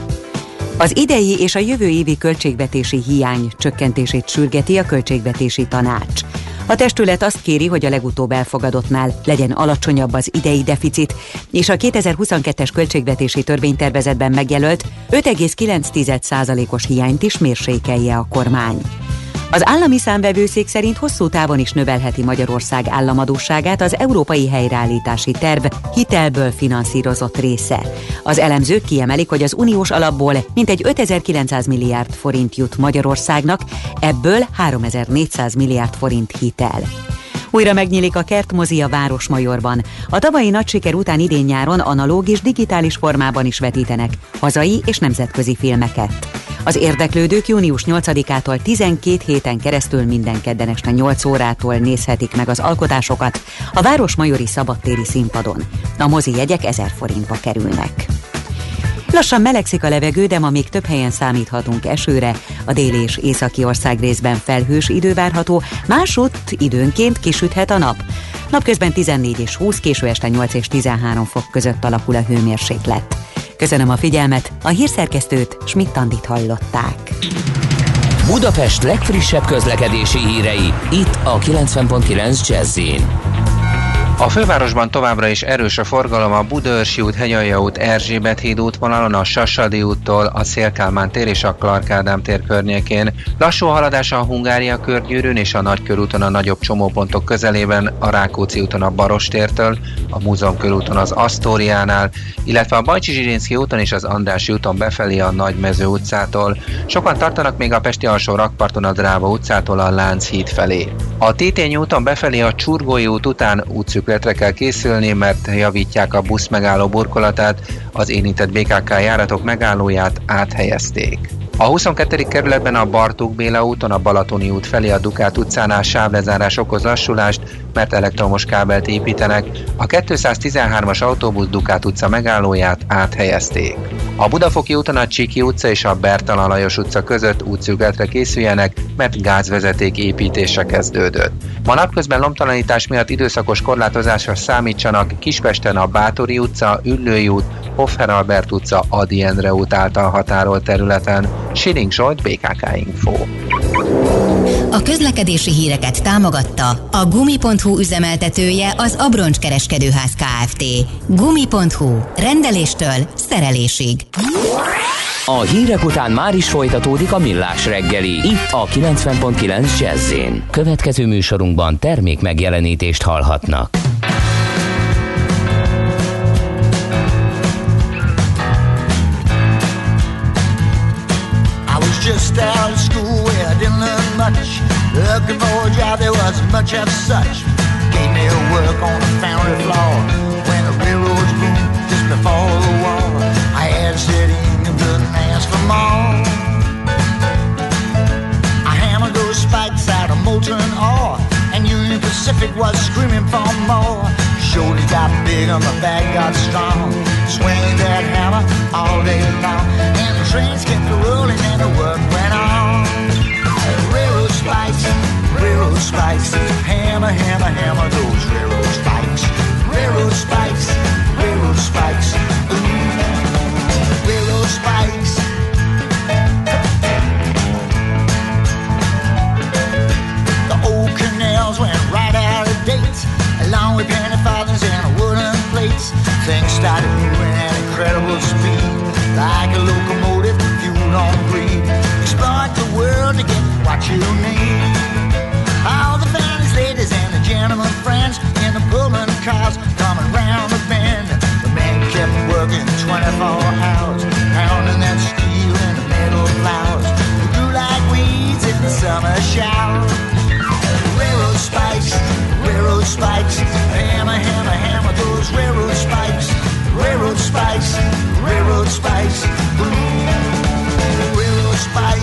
Az idei és a jövő évi költségvetési hiány csökkentését sürgeti a költségvetési tanács. A testület azt kéri, hogy a legutóbb elfogadottnál legyen alacsonyabb az idei deficit, és a 2022-es költségvetési törvénytervezetben megjelölt 5,9%-os hiányt is mérsékelje a kormány. Az állami számvevőszék szerint hosszú távon is növelheti Magyarország államadóságát az európai helyreállítási terv hitelből finanszírozott része. Az elemzők kiemelik, hogy az uniós alapból mintegy 5900 milliárd forint jut Magyarországnak, ebből 3400 milliárd forint hitel. Újra megnyílik a kertmozi a Városmajorban. A tavalyi nagy siker után idén-nyáron analóg és digitális formában is vetítenek hazai és nemzetközi filmeket. Az érdeklődők június 8-ától 12 héten keresztül minden kedden este 8 órától nézhetik meg az alkotásokat a Városmajori szabadtéri színpadon. A mozi jegyek 1000 forintba kerülnek. Lassan melegszik a levegő, de ma még több helyen számíthatunk esőre. A déli és északi ország részben felhős idő várható, másút időnként kisüthet a nap. Napközben 14 és 20, késő este 8 és 13 fok között alakul a hőmérséklet. Köszönöm a figyelmet, a hírszerkesztőt Schmidt-Tandit hallották. Budapest legfrissebb közlekedési hírei, itt a 90.9 jazz a fővárosban továbbra is erős a forgalom a Budörsi út, Hegyalja út, Erzsébet híd útvonalon, a Sassadi úttól, a Szélkálmán tér és a Clark Ádám tér környékén. Lassú haladás a Hungária körgyűrűn és a Nagykörúton a nagyobb csomópontok közelében, a Rákóczi úton a Barostértől, a Múzeum körúton az Asztóriánál, illetve a Bajcsi Zsirinszki úton és az Andrási úton befelé a Nagymező utcától. Sokan tartanak még a Pesti alsó rakparton a Dráva utcától a Lánchíd felé. A Tétény úton befelé a Csurgói út után útszük útszükletre kell készülni, mert javítják a busz megálló burkolatát, az érintett BKK járatok megállóját áthelyezték. A 22. kerületben a Bartók Béla úton a Balatoni út felé a Dukát utcánál sávlezárás okoz lassulást, mert elektromos kábelt építenek. A 213-as autóbusz Dukát utca megállóját áthelyezték. A Budafoki úton a Csiki utca és a Bertalan Lajos utca között útszűkletre készüljenek, mert gázvezeték építése kezdődött. Ma napközben lomtalanítás miatt időszakos korlátozásra számítsanak Kispesten a Bátori utca, Üllői út, Hoffer Albert utca, Adi Endre út által határolt területen. Siling Zsolt, BKK Info. A közlekedési híreket támogatta a Gumi.hu üzemeltetője az Abroncs Kereskedőház Kft. Gumi.hu. Rendeléstől szerelésig. A hírek után már is folytatódik a millás reggeli. Itt a 90.9 jazz Következő műsorunkban termék megjelenítést hallhatnak. Wasn't much of such. Gave me work on a foundry floor when the railroads boomed just before the war. I had in and couldn't ask for more. I hammered those spikes out of molten ore, and Union Pacific was screaming for more. Shoulders got big and my back got strong. Swinging that hammer all day long, and the trains kept rolling and the work went on. Railroad spikes, railroad spikes, hammer, hammer, hammer those railroad spikes. Railroad spikes, railroad spikes, ooh, railroad spikes. The old canals went right out of date, along with penny farthings and wooden plates. Things started moving at incredible speed, like a locomotive fueled on greed. Exploit the world to get what you need. And gentlemen friends in the Pullman cars coming round the bend. The man kept working 24 hours, pounding that steel in the metal flowers. They grew like weeds in the summer shower. Railroad spikes, railroad spikes, hammer, hammer, hammer those railroad spikes, railroad spikes, railroad spikes, ooh, railroad spikes.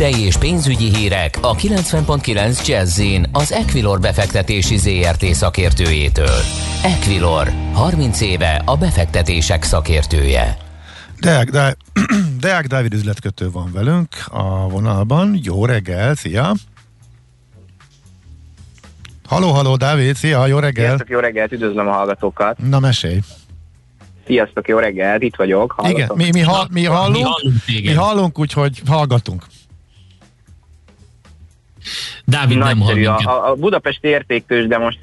Tőzsdei és pénzügyi hírek a 90.9 jazz az Equilor befektetési ZRT szakértőjétől. Equilor, 30 éve a befektetések szakértője. Deák, de, Deák Dávid üzletkötő van velünk a vonalban. Jó reggel, szia! Haló, haló, Dávid, szia, jó reggel! Sziasztok, jó reggelt, üdvözlöm a hallgatókat! Na, mesélj! Sziasztok, jó reggelt, itt vagyok. Hallgatok. Igen, mi, mi, ha, mi hallunk, mi hallunk, mi hallunk úgyhogy hallgatunk. Dávid Nagyszerű. nem hall a, a Budapesti értéktős, de most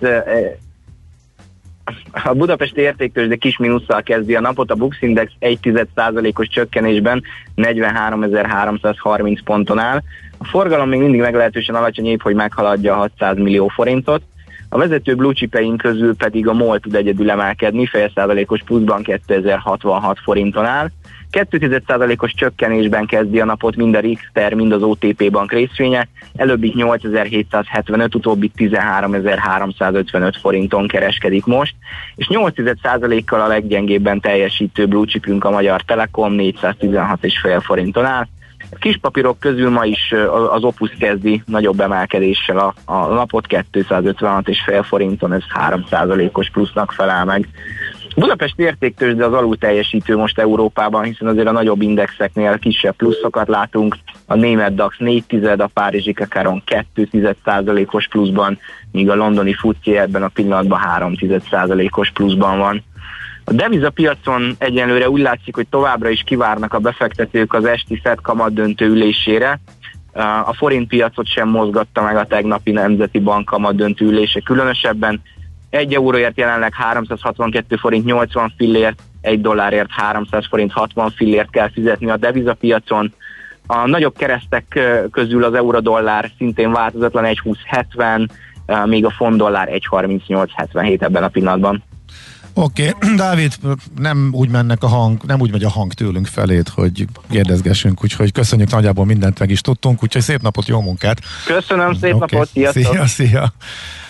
a Budapesti értéktős, de kis mínusszal kezdi a napot, a Bux Index 1,1%-os csökkenésben 43.330 ponton áll. A forgalom még mindig meglehetősen alacsony, épp hogy meghaladja a 600 millió forintot. A vezető blue közül pedig a MOL tud egyedül emelkedni, fél százalékos pluszban 2066 forinton áll. 2,1%-os csökkenésben kezdi a napot mind a Richter, mind az OTP bank részvénye, előbbik 8775, utóbbi 13355 forinton kereskedik most, és 8,1%-kal a leggyengébben teljesítő blue a Magyar Telekom 416,5 forinton áll, a kis papírok közül ma is az Opus kezdi nagyobb emelkedéssel a, a napot 256,5 forinton, ez 3%-os plusznak felel meg. Budapest értéktős, de az alul teljesítő most Európában, hiszen azért a nagyobb indexeknél kisebb pluszokat látunk. A német DAX 4 tized, a Párizsi Kakaron 2 os pluszban, míg a londoni FTSE ebben a pillanatban 3 os pluszban van. A devizapiacon egyenlőre úgy látszik, hogy továbbra is kivárnak a befektetők az esti Fed kamat döntő ülésére. A forint piacot sem mozgatta meg a tegnapi Nemzeti Bank döntő ülése különösebben. Egy euróért jelenleg 362 forint 80 fillért, egy dollárért 300 forint 60 fillért kell fizetni a devizapiacon. A nagyobb keresztek közül az euró-dollár szintén változatlan 1,2070, míg a font dollár 1,3877 ebben a pillanatban. Oké, okay. Dávid, nem úgy mennek a hang, nem úgy megy a hang tőlünk felét, hogy kérdezgessünk, úgyhogy köszönjük nagyjából mindent meg is tudtunk, úgyhogy szép napot, jó munkát! Köszönöm, szép okay. napot, sziasztok! Szia, szia!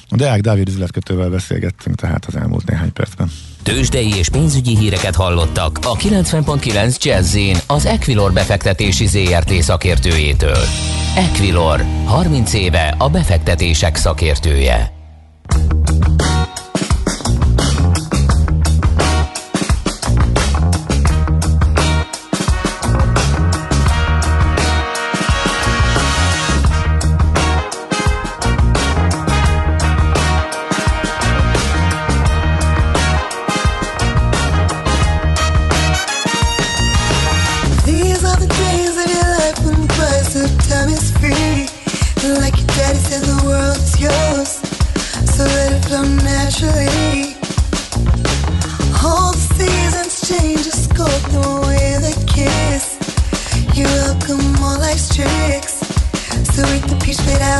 Deák Dávid üzletkötővel beszélgettünk tehát az elmúlt néhány percben. Tőzsdei és pénzügyi híreket hallottak a 90.9 jazz az Equilor befektetési ZRT szakértőjétől. Equilor, 30 éve a befektetések szakértője.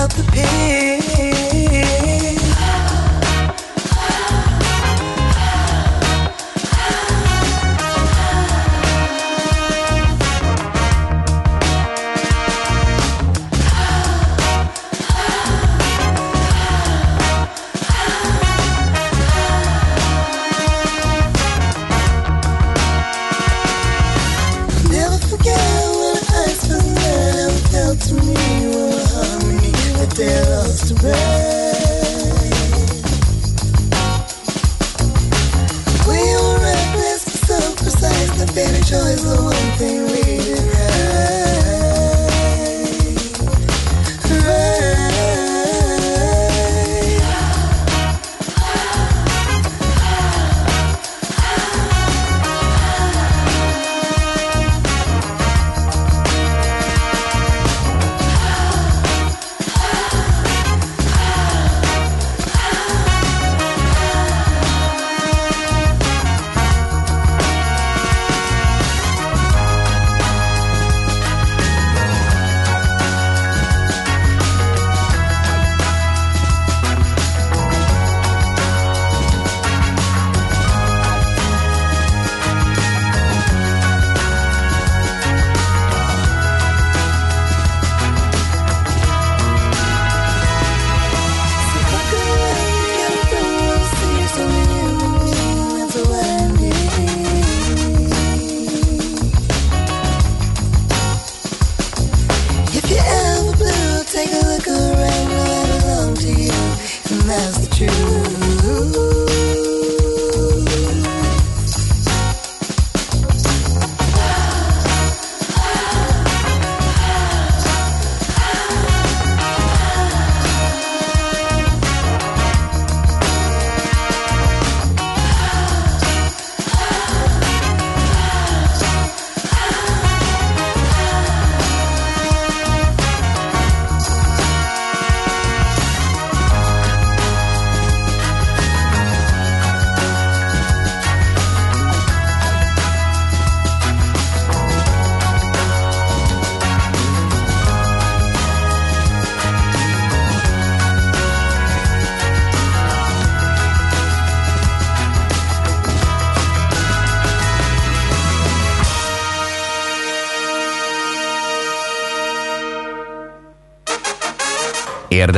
up the pit.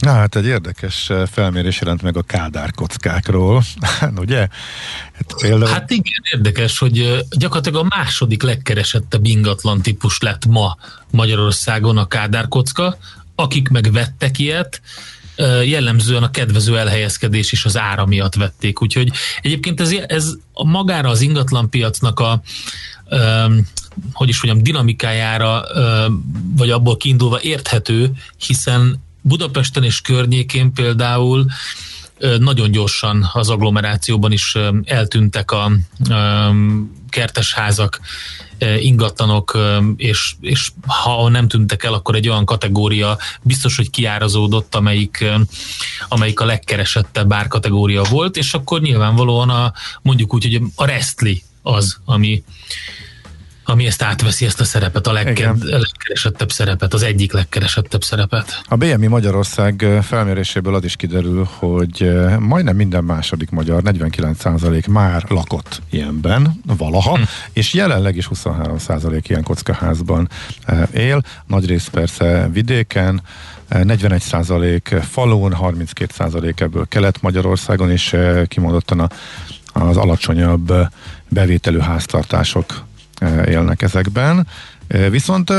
Na hát egy érdekes felmérés jelent meg a Kádár kockákról, ugye? Hát, például... hát igen, érdekes, hogy gyakorlatilag a második legkeresettebb ingatlan típus lett ma Magyarországon a Kádár kocka, akik meg vettek ilyet, jellemzően a kedvező elhelyezkedés és az ára miatt vették. Úgyhogy egyébként ez, ez magára az ingatlan piacnak a um, hogy is mondjam, dinamikájára, vagy abból kiindulva érthető, hiszen Budapesten és környékén például nagyon gyorsan az agglomerációban is eltűntek a kertesházak, ingatlanok, és, és ha nem tűntek el, akkor egy olyan kategória biztos, hogy kiárazódott, amelyik, amelyik a legkeresettebb árkategória volt, és akkor nyilvánvalóan a, mondjuk úgy, hogy a restli az, ami, ami ezt átveszi ezt a szerepet, a legke- legkeresettebb szerepet, az egyik legkeresettebb szerepet. A BMI Magyarország felméréséből az is kiderül, hogy majdnem minden második magyar, 49% már lakott ilyenben valaha, hm. és jelenleg is 23% ilyen kockaházban él, nagy rész persze vidéken, 41% falun, 32% ebből Kelet-Magyarországon, és kimondottan az alacsonyabb bevételű háztartások élnek ezekben. Viszont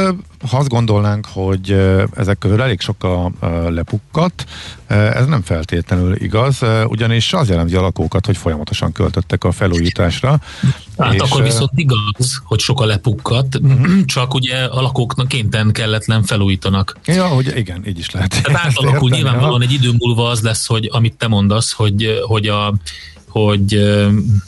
ha azt gondolnánk, hogy ezek közül elég sok a lepukkat, ez nem feltétlenül igaz, ugyanis az jelenti a lakókat, hogy folyamatosan költöttek a felújításra. Hát és akkor viszont igaz, hogy sok a lepukkat, uh-huh. csak ugye a lakóknak kénten kelletlen felújítanak. Ja, hogy igen, így is lehet. Tehát átalakul nyilvánvalóan egy idő múlva az lesz, hogy amit te mondasz, hogy, hogy a hogy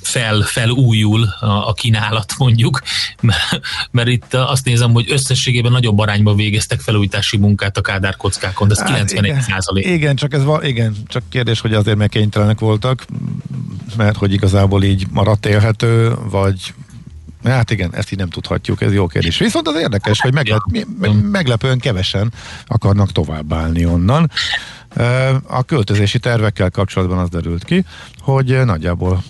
fel, felújul a, a kínálat mondjuk, mert, mert itt azt nézem, hogy összességében nagyobb arányban végeztek felújítási munkát a Kádár kockákon, de ez hát 91 igen, százalék. Igen, csak ez igen, csak kérdés, hogy azért meg kénytelenek voltak, mert hogy igazából így maradt élhető, vagy Hát igen, ezt így nem tudhatjuk, ez jó kérdés. Viszont az érdekes, hogy meglep, meglepően kevesen akarnak továbbállni onnan. A költözési tervekkel kapcsolatban az derült ki, hogy nagyjából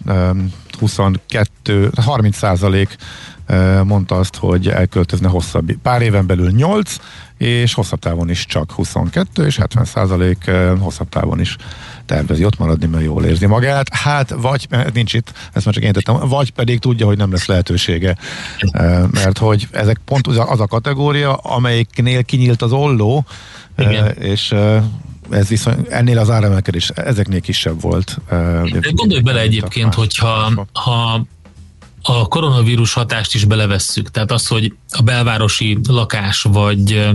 22, 30 százalék mondta azt, hogy elköltözne hosszabb, pár éven belül 8, és hosszabb távon is csak 22, és 70 százalék hosszabb távon is tervezi ott maradni, mert jól érzi magát. Hát, vagy, nincs itt, ezt már csak én tettem, vagy pedig tudja, hogy nem lesz lehetősége, mert hogy ezek pont az a kategória, amelyiknél kinyílt az olló, Igen. és ez viszont ennél az áremelkedés ezeknél kisebb volt. Gondolj bele egyébként, hogyha ha a koronavírus hatást is belevesszük, tehát az, hogy a belvárosi lakás vagy,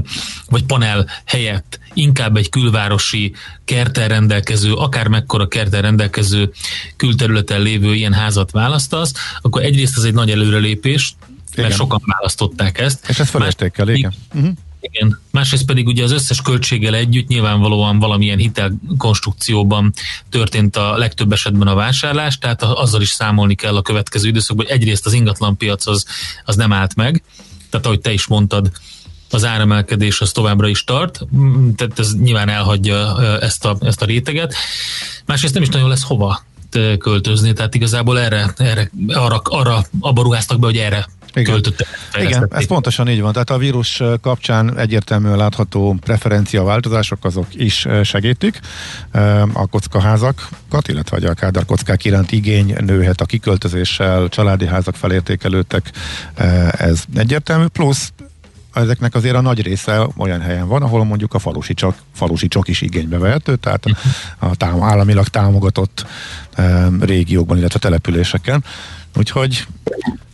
vagy panel helyett inkább egy külvárosi kertel rendelkező, akár mekkora kertel rendelkező külterületen lévő ilyen házat választasz, akkor egyrészt ez egy nagy előrelépés, mert igen. sokan választották ezt. És ezt felértékel, igen. Uh-huh. Igen. Másrészt pedig ugye az összes költséggel együtt nyilvánvalóan valamilyen hitelkonstrukcióban történt a legtöbb esetben a vásárlás, tehát azzal is számolni kell a következő időszakban, hogy egyrészt az ingatlanpiac az, az nem állt meg, tehát ahogy te is mondtad, az áremelkedés az továbbra is tart, tehát ez nyilván elhagyja ezt a, ezt a réteget. Másrészt nem is nagyon lesz hova költözni, tehát igazából erre, erre arra, arra abba ruháztak be, hogy erre igen. Igen, ez pontosan így van. Tehát a vírus kapcsán egyértelműen látható preferencia változások azok is segítik a kockaházakat, illetve a kádár kockák iránt igény nőhet a kiköltözéssel, családi házak felértékelődtek, ez egyértelmű, plusz ezeknek azért a nagy része olyan helyen van, ahol mondjuk a falusi csak, falusi csak is igénybe vehető, tehát a tám, államilag támogatott um, régiókban, illetve településeken. Úgyhogy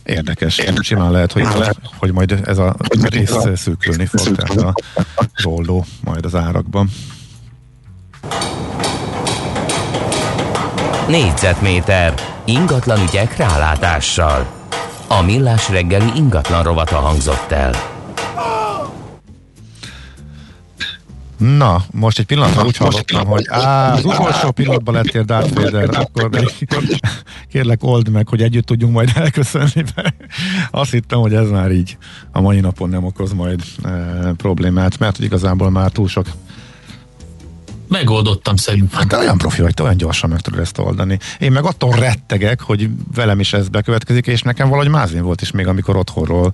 Érdekes. Simán lehet, hogy, lehet, hogy majd ez a rész szűkülni fog, tehát a rolló majd az árakban. Négyzetméter ingatlan ügyek rálátással. A millás reggeli ingatlan rovata hangzott el. Na, most egy pillanatra úgy hallottam, hogy á, az utolsó pillanatban lettél Darth Vader, akkor kérlek old meg, hogy együtt tudjunk majd elköszönni. Azt hittem, hogy ez már így a mai napon nem okoz majd e, problémát, mert igazából már túl sok Megoldottam szerintem. Hát olyan profi vagy, te olyan gyorsan meg tudod ezt oldani. Én meg attól rettegek, hogy velem is ez bekövetkezik, és nekem valahogy mázin volt is még, amikor otthonról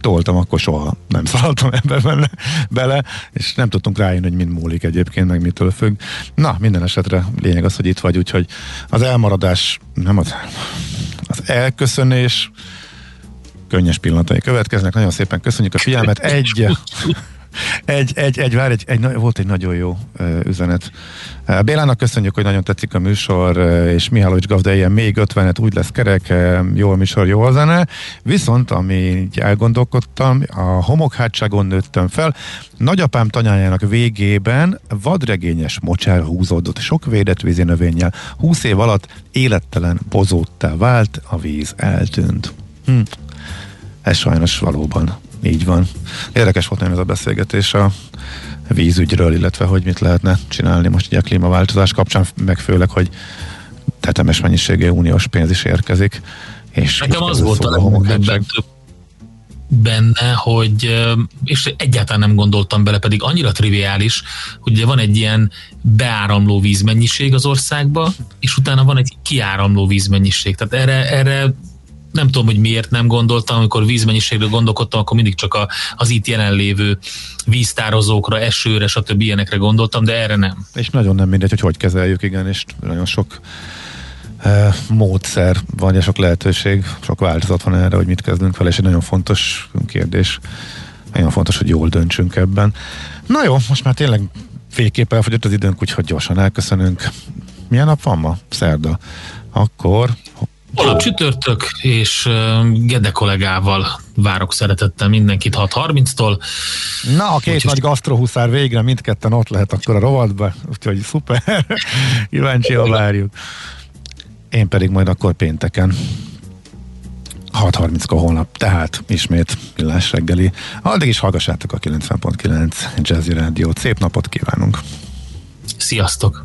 toltam, akkor soha nem szaladtam ebbe bele, bele, és nem tudtunk rájönni, hogy mind múlik egyébként, meg mitől függ. Na, minden esetre lényeg az, hogy itt vagy, úgyhogy az elmaradás, nem az, az elköszönés, könnyes pillanatai következnek. Nagyon szépen köszönjük a figyelmet. Egy egy, egy, egy, vár, egy, egy, volt egy nagyon jó üzenet. Bélának köszönjük, hogy nagyon tetszik a műsor, és Mihálovics Gavda ilyen még 50-et úgy lesz kerek, jó a műsor, jó a zene. Viszont, ami elgondolkodtam, a homokhátságon nőttem fel, nagyapám tanyájának végében vadregényes mocsár húzódott sok védett vízi növényel. 20 év alatt élettelen bozóttá vált, a víz eltűnt. Hm. Ez sajnos valóban így van. Érdekes volt nagyon ez a beszélgetés a vízügyről, illetve hogy mit lehetne csinálni most ugye a klímaváltozás kapcsán, meg főleg, hogy tetemes mennyiségű uniós pénz is érkezik. És Nekem az volt a benne, hogy, és egyáltalán nem gondoltam bele, pedig annyira triviális, hogy ugye van egy ilyen beáramló vízmennyiség az országba, és utána van egy kiáramló vízmennyiség. Tehát erre, erre nem tudom, hogy miért nem gondoltam, amikor vízmennyiségről gondolkodtam, akkor mindig csak a, az itt jelenlévő víztározókra, esőre, stb. ilyenekre gondoltam, de erre nem. És nagyon nem mindegy, hogy hogy kezeljük, igen, és nagyon sok e, módszer van, és sok lehetőség, sok változat van erre, hogy mit kezdünk vele, és egy nagyon fontos kérdés. Nagyon fontos, hogy jól döntsünk ebben. Na jó, most már tényleg végképp elfogyott az időnk, úgyhogy gyorsan elköszönünk. Milyen nap van ma? Szerda. Akkor Holnap csütörtök, és Gede kollégával várok szeretettel mindenkit 6.30-tól. Na, a két Úgy nagy gasztrohuszár végre mindketten ott lehet akkor a rovatba, úgyhogy szuper, kíváncsian várjuk. Én pedig majd akkor pénteken 6.30-kor holnap, tehát ismét millás reggeli. Addig is hallgassátok a 90.9 Jazzy Radio. Szép napot kívánunk! Sziasztok!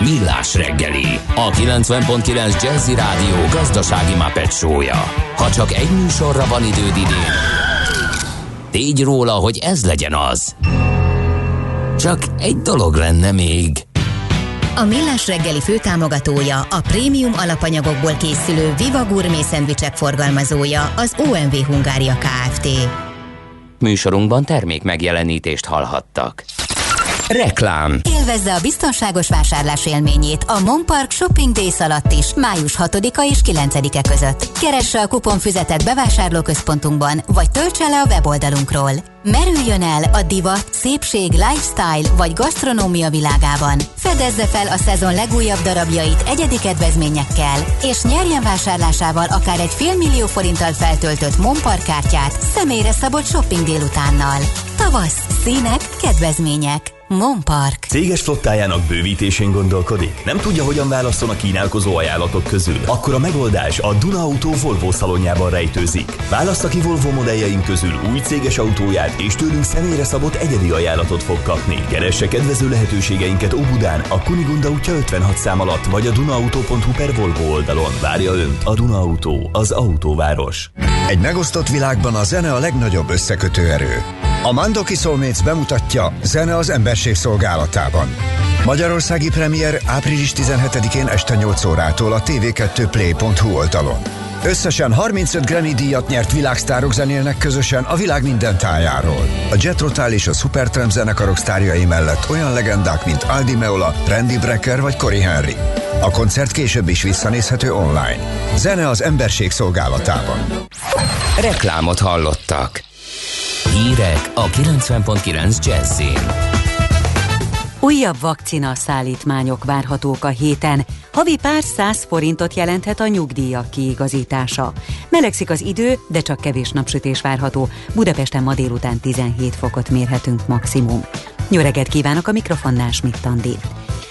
Millás reggeli, a 90.9 Jazzy Rádió gazdasági mapetsója. Ha csak egy műsorra van időd idén, tégy róla, hogy ez legyen az. Csak egy dolog lenne még. A Millás reggeli főtámogatója, a prémium alapanyagokból készülő Viva Gourmet szendvicsek forgalmazója, az OMV Hungária Kft. Műsorunkban termék megjelenítést hallhattak. Reklám. Élvezze a biztonságos vásárlás élményét a Monpark Shopping Days alatt is, május 6-a és 9-e között. Keresse a kuponfüzetet bevásárlóközpontunkban, vagy töltse le a weboldalunkról. Merüljön el a divat, szépség, lifestyle vagy gasztronómia világában. Fedezze fel a szezon legújabb darabjait egyedi kedvezményekkel, és nyerjen vásárlásával akár egy félmillió forinttal feltöltött Monpark kártyát személyre szabott shopping délutánnal. Tavasz, színek, kedvezmények. Monpark. Céges flottájának bővítésén gondolkodik? Nem tudja, hogyan válaszol a kínálkozó ajánlatok közül? Akkor a megoldás a Duna Auto Volvo szalonjában rejtőzik. Választa ki Volvo modelljeink közül új céges autóját, és tőlünk személyre szabott egyedi ajánlatot fog kapni. Keresse kedvező lehetőségeinket Óbudán, a Kunigunda útja 56 szám alatt, vagy a dunaauto.hu per Volvo oldalon. Várja Önt a Duna Auto, az autóváros. Egy megosztott világban a zene a legnagyobb összekötő erő. A Mandoki Soulmates bemutatja Zene az emberség szolgálatában. Magyarországi premier április 17-én este 8 órától a tv2play.hu oldalon. Összesen 35 Grammy díjat nyert világsztárok zenélnek közösen a világ minden tájáról. A Jet Rotal és a Supertramp zenekarok sztárjai mellett olyan legendák, mint Aldi Meola, Randy Brecker vagy Cory Henry. A koncert később is visszanézhető online. Zene az emberség szolgálatában. Reklámot hallottak. Hírek a 90.9 Jazzin. Újabb vakcina szállítmányok várhatók a héten. Havi pár száz forintot jelenthet a nyugdíjak kiigazítása. Melegszik az idő, de csak kevés napsütés várható. Budapesten ma délután 17 fokot mérhetünk maximum. Jó reggelt kívánok a mikrofonnál, Schmidt Andi.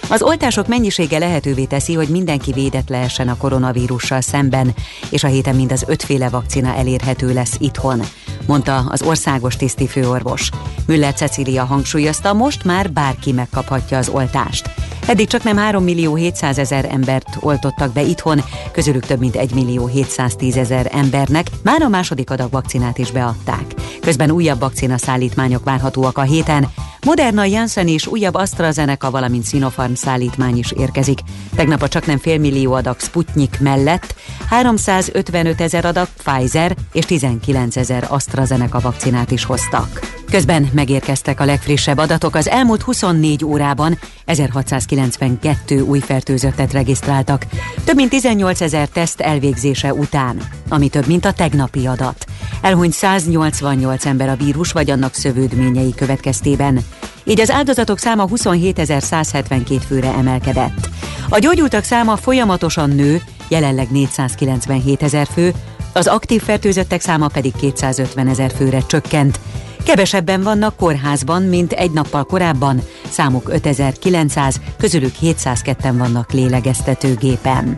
Az oltások mennyisége lehetővé teszi, hogy mindenki védett lehessen a koronavírussal szemben, és a héten mind az ötféle vakcina elérhető lesz itthon, mondta az országos tisztifőorvos. Müller Cecília hangsúlyozta, most már bárki megkaphatja az oltást. Eddig csak nem 3 millió 700 ezer embert oltottak be itthon, közülük több mint 1 millió 710 ezer embernek már a második adag vakcinát is beadták. Közben újabb vakcina szállítmányok várhatóak a héten, Moderna, Janssen és újabb AstraZeneca, valamint Sinopharm szállítmány is érkezik. Tegnap a csak nem félmillió adag Sputnik mellett 355 ezer adag Pfizer és 19 ezer AstraZeneca vakcinát is hoztak. Közben megérkeztek a legfrissebb adatok. Az elmúlt 24 órában 1692 új fertőzöttet regisztráltak, több mint 18 ezer teszt elvégzése után, ami több, mint a tegnapi adat. Elhunyt 188 ember a vírus vagy annak szövődményei következtében. Így az áldozatok száma 27.172 főre emelkedett. A gyógyultak száma folyamatosan nő, jelenleg 497 ezer fő, az aktív fertőzöttek száma pedig 250 ezer főre csökkent. Kevesebben vannak kórházban, mint egy nappal korábban, számuk 5900, közülük 702-en vannak lélegeztetőgépen.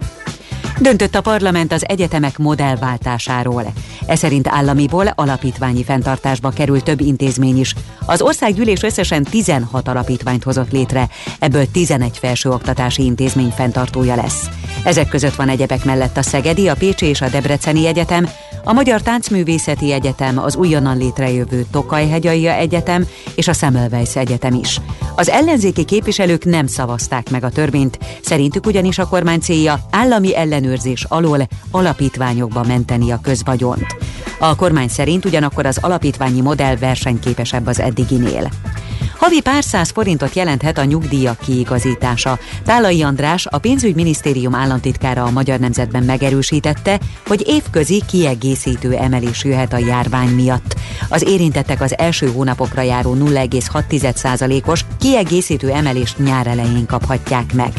Döntött a parlament az egyetemek modellváltásáról. Ez szerint államiból alapítványi fenntartásba kerül több intézmény is. Az országgyűlés összesen 16 alapítványt hozott létre, ebből 11 felsőoktatási intézmény fenntartója lesz. Ezek között van egyebek mellett a Szegedi, a Pécsi és a Debreceni Egyetem, a Magyar Táncművészeti Egyetem, az újonnan létrejövő Tokaj-hegyaia Egyetem és a Semmelweis Egyetem is. Az ellenzéki képviselők nem szavazták meg a törvényt, szerintük ugyanis a kormány célja állami ellenőrzés alól alapítványokba menteni a közvagyont. A kormány szerint ugyanakkor az alapítványi modell versenyképesebb az eddiginél. Havi pár száz forintot jelenthet a nyugdíjak kiigazítása. Tálai András, a pénzügyminisztérium államtitkára a Magyar Nemzetben megerősítette, hogy évközi kiegészítő emelés jöhet a járvány miatt. Az érintettek az első hónapokra járó 0,6%-os kiegészítő emelést nyár elején kaphatják meg.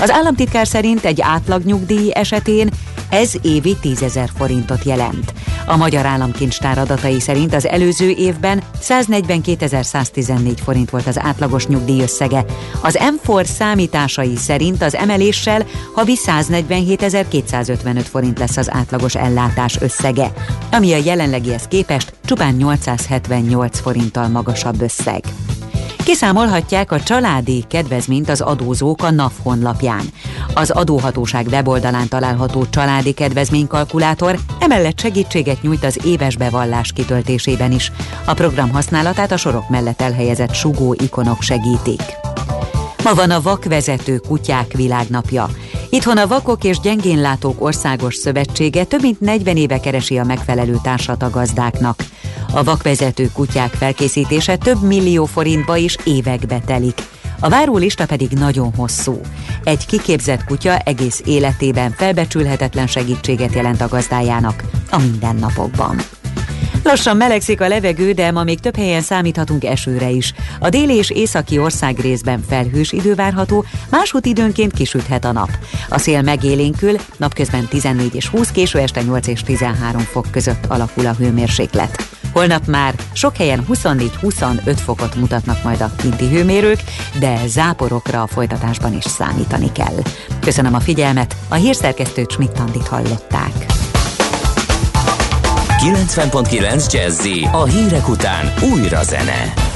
Az államtitkár szerint egy átlagnyugdíj esetén ez évi 10 ezer forintot jelent. A Magyar Államkincstár adatai szerint az előző évben 142.114 forint volt az átlagos nyugdíj összege. Az M4 számításai szerint az emeléssel havi 147.255 forint lesz az átlagos ellátás összege, ami a jelenlegihez képest csupán 878 forinttal magasabb összeg. Kiszámolhatják a családi kedvezményt az adózók a NAV honlapján. Az adóhatóság weboldalán található családi kedvezménykalkulátor emellett segítséget nyújt az éves bevallás kitöltésében is. A program használatát a sorok mellett elhelyezett sugó ikonok segítik. Ma van a Vakvezető Kutyák Világnapja. Itthon a Vakok és Gyengénlátók Országos Szövetsége több mint 40 éve keresi a megfelelő társat a gazdáknak. A vakvezető kutyák felkészítése több millió forintba is évekbe telik. A várólista pedig nagyon hosszú. Egy kiképzett kutya egész életében felbecsülhetetlen segítséget jelent a gazdájának a mindennapokban. Lassan melegszik a levegő, de ma még több helyen számíthatunk esőre is. A déli és északi ország részben felhős idő várható, máshogy időnként kisüthet a nap. A szél megélénkül, napközben 14 és 20, késő este 8 és 13 fok között alakul a hőmérséklet. Holnap már sok helyen 24-25 fokot mutatnak majd a kinti hőmérők, de záporokra a folytatásban is számítani kell. Köszönöm a figyelmet, a hírszerkesztőt Schmidt-Tandit hallották. 90.9 Jazzy a hírek után újra zene.